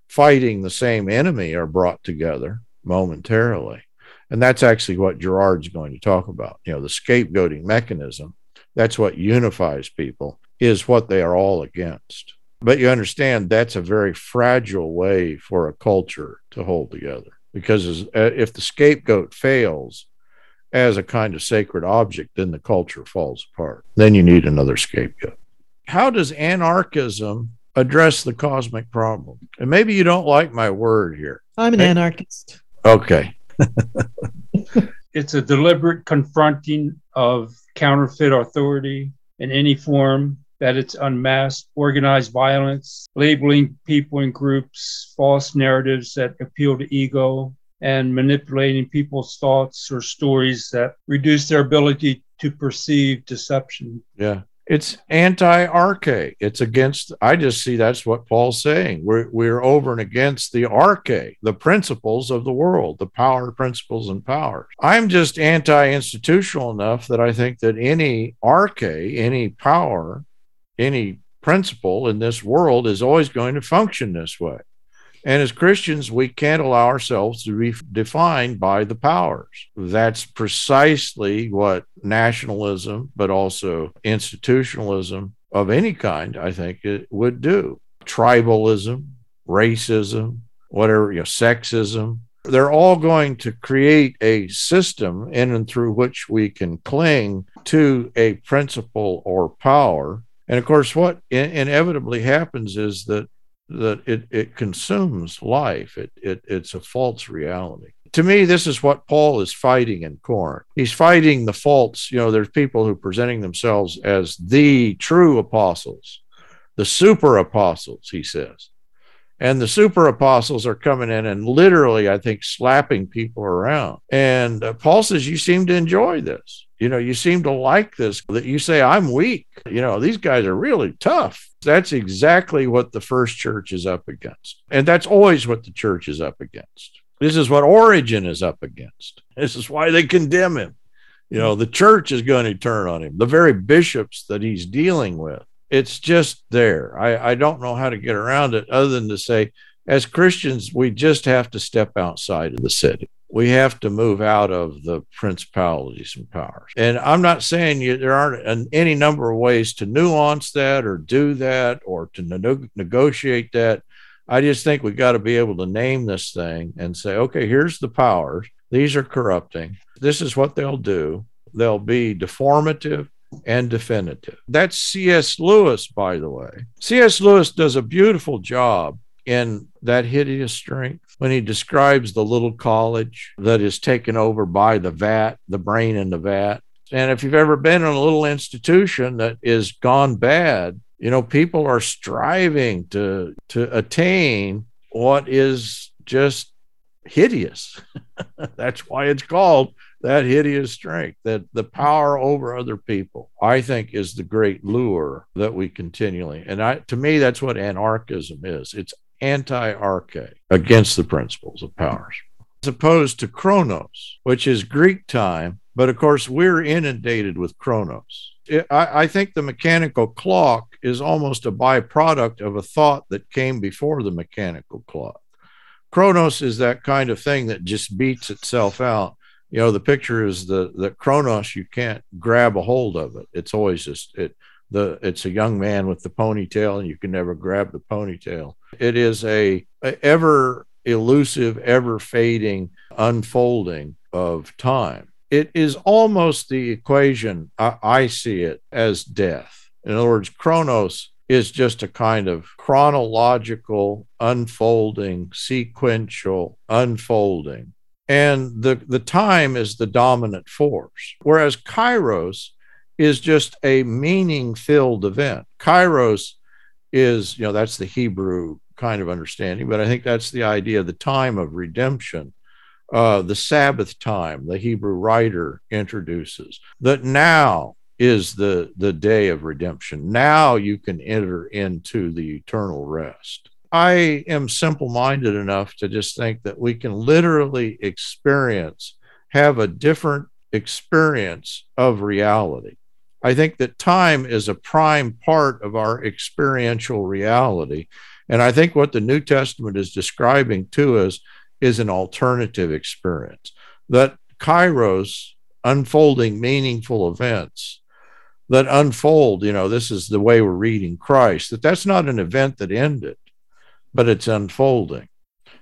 fighting the same enemy are brought together momentarily. And that's actually what Girard's going to talk about. You know, the scapegoating mechanism, that's what unifies people, is what they are all against. But you understand that's a very fragile way for a culture to hold together because uh, if the scapegoat fails as a kind of sacred object, then the culture falls apart. Then you need another scapegoat. How does anarchism address the cosmic problem? And maybe you don't like my word here. I'm an hey, anarchist. Okay. it's a deliberate confronting of counterfeit authority in any form that it's unmasked organized violence, labeling people and groups, false narratives that appeal to ego, and manipulating people's thoughts or stories that reduce their ability to perceive deception. Yeah. It's anti arche. It's against, I just see that's what Paul's saying. We're, we're over and against the arche, the principles of the world, the power principles and powers. I'm just anti institutional enough that I think that any arche, any power, any principle in this world is always going to function this way. And as Christians, we can't allow ourselves to be defined by the powers. That's precisely what nationalism, but also institutionalism of any kind, I think, it would do. Tribalism, racism, whatever, you know, sexism, they're all going to create a system in and through which we can cling to a principle or power and of course, what in- inevitably happens is that that it, it consumes life. It, it it's a false reality. To me, this is what Paul is fighting in Corinth. He's fighting the false. You know, there's people who are presenting themselves as the true apostles, the super apostles. He says, and the super apostles are coming in and literally, I think, slapping people around. And uh, Paul says, You seem to enjoy this. You know, you seem to like this, that you say, I'm weak. You know, these guys are really tough. That's exactly what the first church is up against. And that's always what the church is up against. This is what Origen is up against. This is why they condemn him. You know, the church is going to turn on him, the very bishops that he's dealing with it's just there. I, I don't know how to get around it other than to say, as Christians, we just have to step outside of the city. We have to move out of the principalities and powers. And I'm not saying you, there aren't an, any number of ways to nuance that or do that or to ne- negotiate that. I just think we've got to be able to name this thing and say, okay, here's the powers. These are corrupting. This is what they'll do. They'll be deformative and definitive. That's C.S. Lewis, by the way. C.S. Lewis does a beautiful job in that hideous strength when he describes the little college that is taken over by the vat, the brain in the vat. And if you've ever been in a little institution that is gone bad, you know, people are striving to to attain what is just hideous. That's why it's called that hideous strength, that the power over other people, I think is the great lure that we continually, and I, to me, that's what anarchism is. It's anti-arche against the principles of powers, as opposed to chronos, which is Greek time. But of course, we're inundated with chronos. It, I, I think the mechanical clock is almost a byproduct of a thought that came before the mechanical clock. Chronos is that kind of thing that just beats itself out you know the picture is the the chronos you can't grab a hold of it. It's always just it the it's a young man with the ponytail and you can never grab the ponytail. It is a, a ever elusive ever fading unfolding of time. It is almost the equation I, I see it as death. In other words chronos is just a kind of chronological unfolding sequential unfolding and the, the time is the dominant force. Whereas kairos is just a meaning filled event. Kairos is, you know, that's the Hebrew kind of understanding, but I think that's the idea of the time of redemption. Uh, the Sabbath time, the Hebrew writer introduces that now is the, the day of redemption. Now you can enter into the eternal rest. I am simple minded enough to just think that we can literally experience, have a different experience of reality. I think that time is a prime part of our experiential reality. And I think what the New Testament is describing to us is an alternative experience that kairos, unfolding meaningful events that unfold, you know, this is the way we're reading Christ, that that's not an event that ended, but it's unfolding.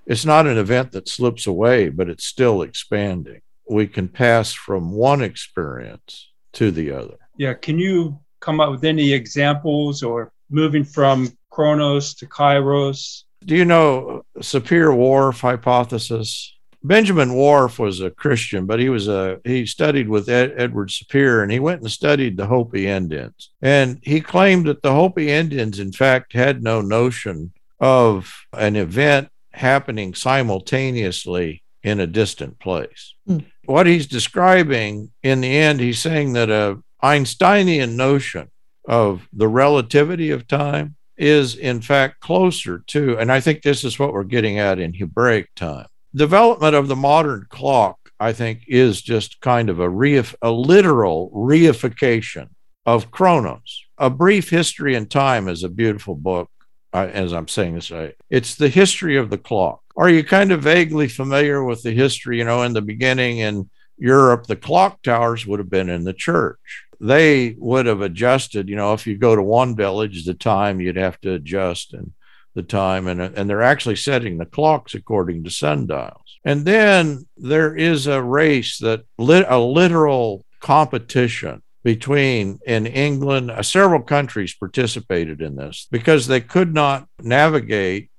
It's not an event that slips away, but it's still expanding. We can pass from one experience to the other. Yeah. Can you come up with any examples or moving from Chronos to Kairos? Do you know Sapir-Whorf hypothesis? Benjamin Whorf was a Christian, but he was a he studied with Ed, Edward Sapir, and he went and studied the Hopi Indians, and he claimed that the Hopi Indians, in fact, had no notion of an event happening simultaneously in a distant place. Mm. What he's describing in the end, he's saying that a Einsteinian notion of the relativity of time is in fact closer to, and I think this is what we're getting at in Hebraic time. Development of the modern clock, I think, is just kind of a, reif- a literal reification of Chronos. A Brief History in Time is a beautiful book, uh, as I'm saying this. Right. It's the history of the clock. Are you kind of vaguely familiar with the history? You know, in the beginning in Europe, the clock towers would have been in the church they would have adjusted. You know, if you go to one village, the time you'd have to adjust and the time, and and they're actually setting the clocks according to sundials. And then there is a race that lit a literal competition between in England, uh, several countries participated in this because they could not navigate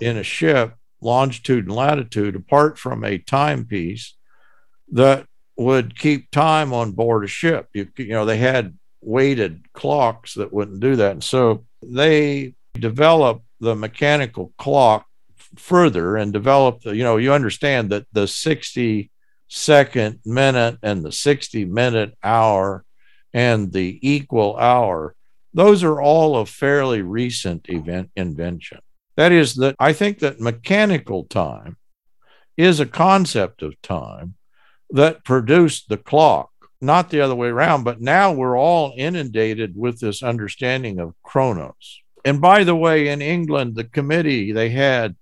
in a ship longitude and latitude apart from a timepiece that would keep time on board a ship. You, you know, they had weighted clocks that wouldn't do that. And so they developed the mechanical clock further and developed the, you know, you understand that the 60 second minute and the 60 minute hour and the equal hour, those are all a fairly recent event invention. That is that I think that mechanical time is a concept of time that produced the clock, not the other way around. But now we're all inundated with this understanding of chronos. And by the way, in England, the committee they had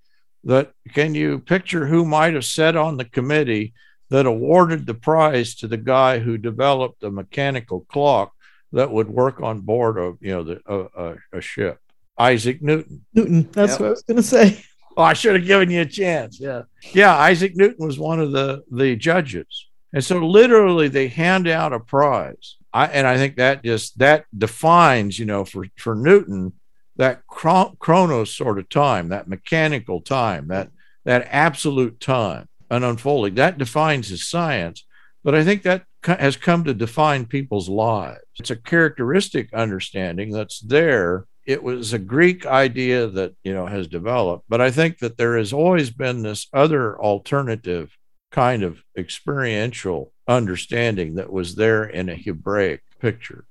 that can you picture who might have sat on the committee that awarded the prize to the guy who developed a mechanical clock that would work on board of you know the, a, a ship? Isaac Newton. Newton. That's yep. what I was going to say. Oh, I should have given you a chance. Yeah. Yeah. Isaac Newton was one of the, the judges. And so literally they hand out a prize. I, and I think that just, that defines, you know, for, for Newton, that chronos sort of time, that mechanical time, that, that absolute time, an unfolding, that defines his science. But I think that has come to define people's lives. It's a characteristic understanding that's there it was a Greek idea that you know has developed, but I think that there has always been this other alternative kind of experiential understanding that was there in a Hebraic picture.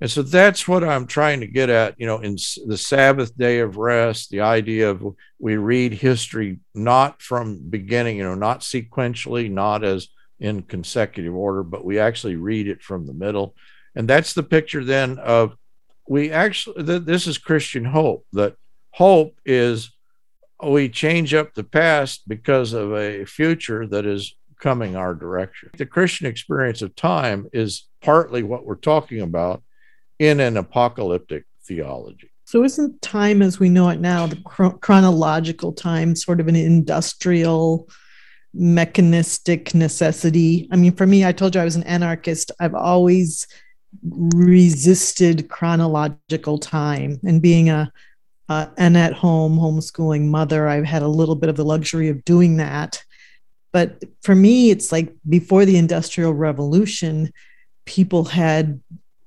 And so that's what I'm trying to get at, you know, in the Sabbath day of rest, the idea of we read history not from beginning, you know, not sequentially, not as in consecutive order, but we actually read it from the middle. And that's the picture then of we actually th- this is christian hope that hope is we change up the past because of a future that is coming our direction the christian experience of time is partly what we're talking about in an apocalyptic theology. So isn't time as we know it now the chronological time sort of an industrial mechanistic necessity? I mean for me i told you i was an anarchist. I've always resisted chronological time and being a uh, an at home homeschooling mother i've had a little bit of the luxury of doing that. But for me it's like before the industrial revolution people had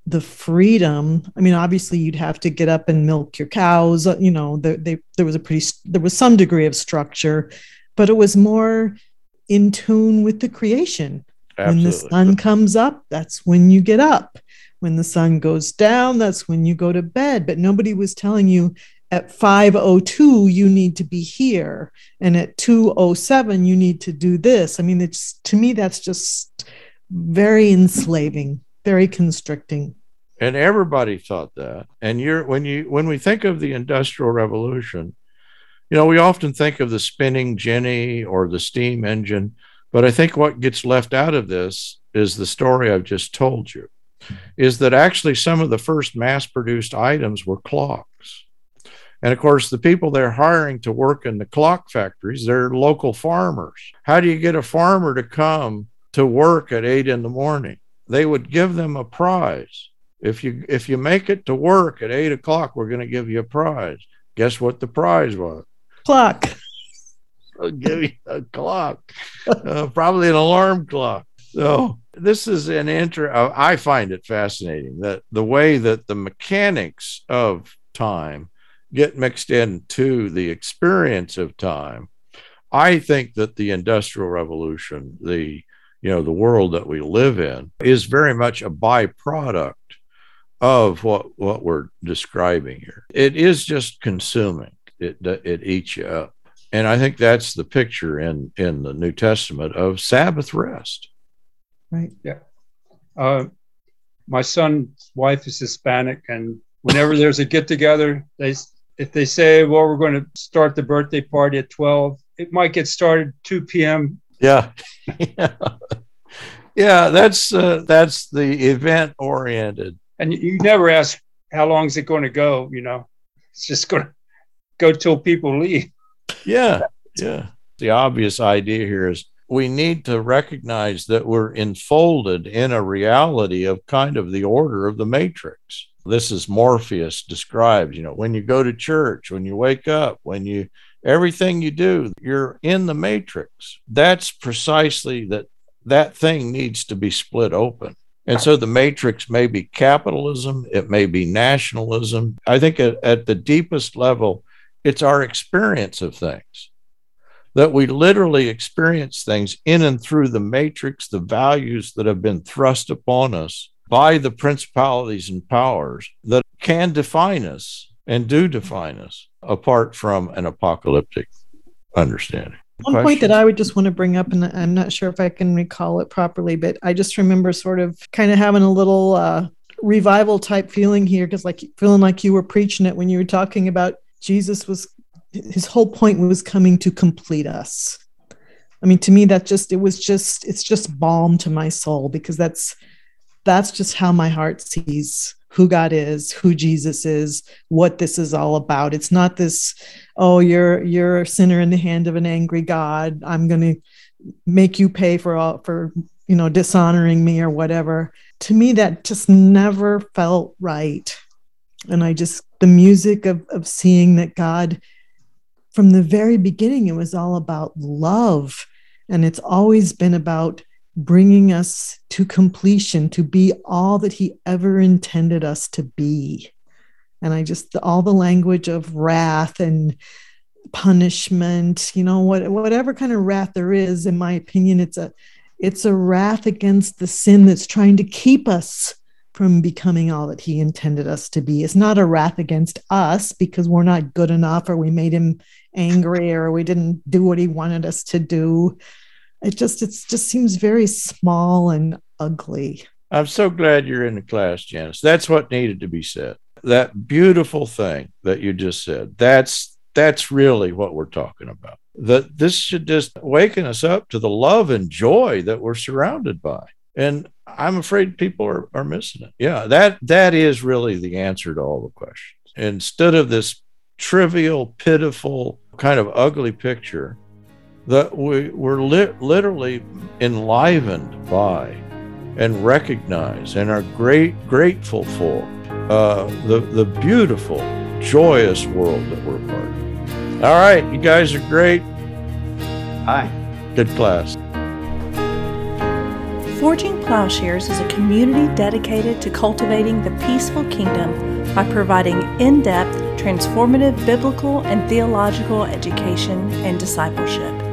the freedom i mean obviously you'd have to get up and milk your cows you know there, they, there was a pretty there was some degree of structure but it was more in tune with the creation. Absolutely. when the sun comes up that's when you get up. When the sun goes down that's when you go to bed. But nobody was telling you at 502 you need to be here and at 207 you need to do this. I mean it's to me that's just very enslaving very constricting and everybody thought that and you're when you when we think of the industrial revolution you know we often think of the spinning jenny or the steam engine but i think what gets left out of this is the story i've just told you is that actually some of the first mass produced items were clocks and of course, the people they're hiring to work in the clock factories, they're local farmers. How do you get a farmer to come to work at eight in the morning? They would give them a prize. If you if you make it to work at eight o'clock, we're going to give you a prize. Guess what the prize was? Clock. I'll give you a clock, uh, probably an alarm clock. So this is an inter. Uh, I find it fascinating that the way that the mechanics of time get mixed into the experience of time, I think that the Industrial Revolution, the you know the world that we live in, is very much a byproduct of what what we're describing here. It is just consuming. It it eats you up, and I think that's the picture in in the New Testament of Sabbath rest. Right. Yeah. Uh, my son's wife is Hispanic, and whenever there's a get together, they if they say, well, we're going to start the birthday party at 12, it might get started 2 p.m. Yeah. yeah. that's, uh, that's the event oriented. And you never ask, how long is it going to go? You know, it's just going to go till people leave. Yeah. Yeah. The obvious idea here is we need to recognize that we're enfolded in a reality of kind of the order of the matrix this is Morpheus described, you know, when you go to church, when you wake up, when you everything you do, you're in the matrix. That's precisely that that thing needs to be split open. And so the matrix may be capitalism, it may be nationalism. I think at, at the deepest level, it's our experience of things that we literally experience things in and through the matrix, the values that have been thrust upon us by the principalities and powers that can define us and do define us apart from an apocalyptic understanding. One Question? point that I would just want to bring up, and I'm not sure if I can recall it properly, but I just remember sort of kind of having a little uh, revival type feeling here because, like, feeling like you were preaching it when you were talking about Jesus was his whole point was coming to complete us. I mean, to me, that just it was just it's just balm to my soul because that's that's just how my heart sees who God is, who Jesus is, what this is all about. It's not this, oh, you're you're a sinner in the hand of an angry God. I'm going to make you pay for all for you know dishonoring me or whatever. To me, that just never felt right. And I just the music of of seeing that God, from the very beginning, it was all about love, and it's always been about bringing us to completion, to be all that He ever intended us to be. And I just, all the language of wrath and punishment, you know, what, whatever kind of wrath there is, in my opinion, it's a, it's a wrath against the sin that's trying to keep us from becoming all that he intended us to be. It's not a wrath against us because we're not good enough or we made him angry or we didn't do what he wanted us to do it just it just seems very small and ugly. I'm so glad you're in the class janice. That's what needed to be said. That beautiful thing that you just said that's that's really what we're talking about. That this should just waken us up to the love and joy that we're surrounded by. And i'm afraid people are, are missing it. Yeah that that is really the answer to all the questions. Instead of this trivial pitiful kind of ugly picture that we were li- literally enlivened by and recognize and are great grateful for uh, the the beautiful, joyous world that we're part of. All right, you guys are great. Hi. Good class. Forging Plowshares is a community dedicated to cultivating the peaceful kingdom by providing in depth, transformative biblical and theological education and discipleship.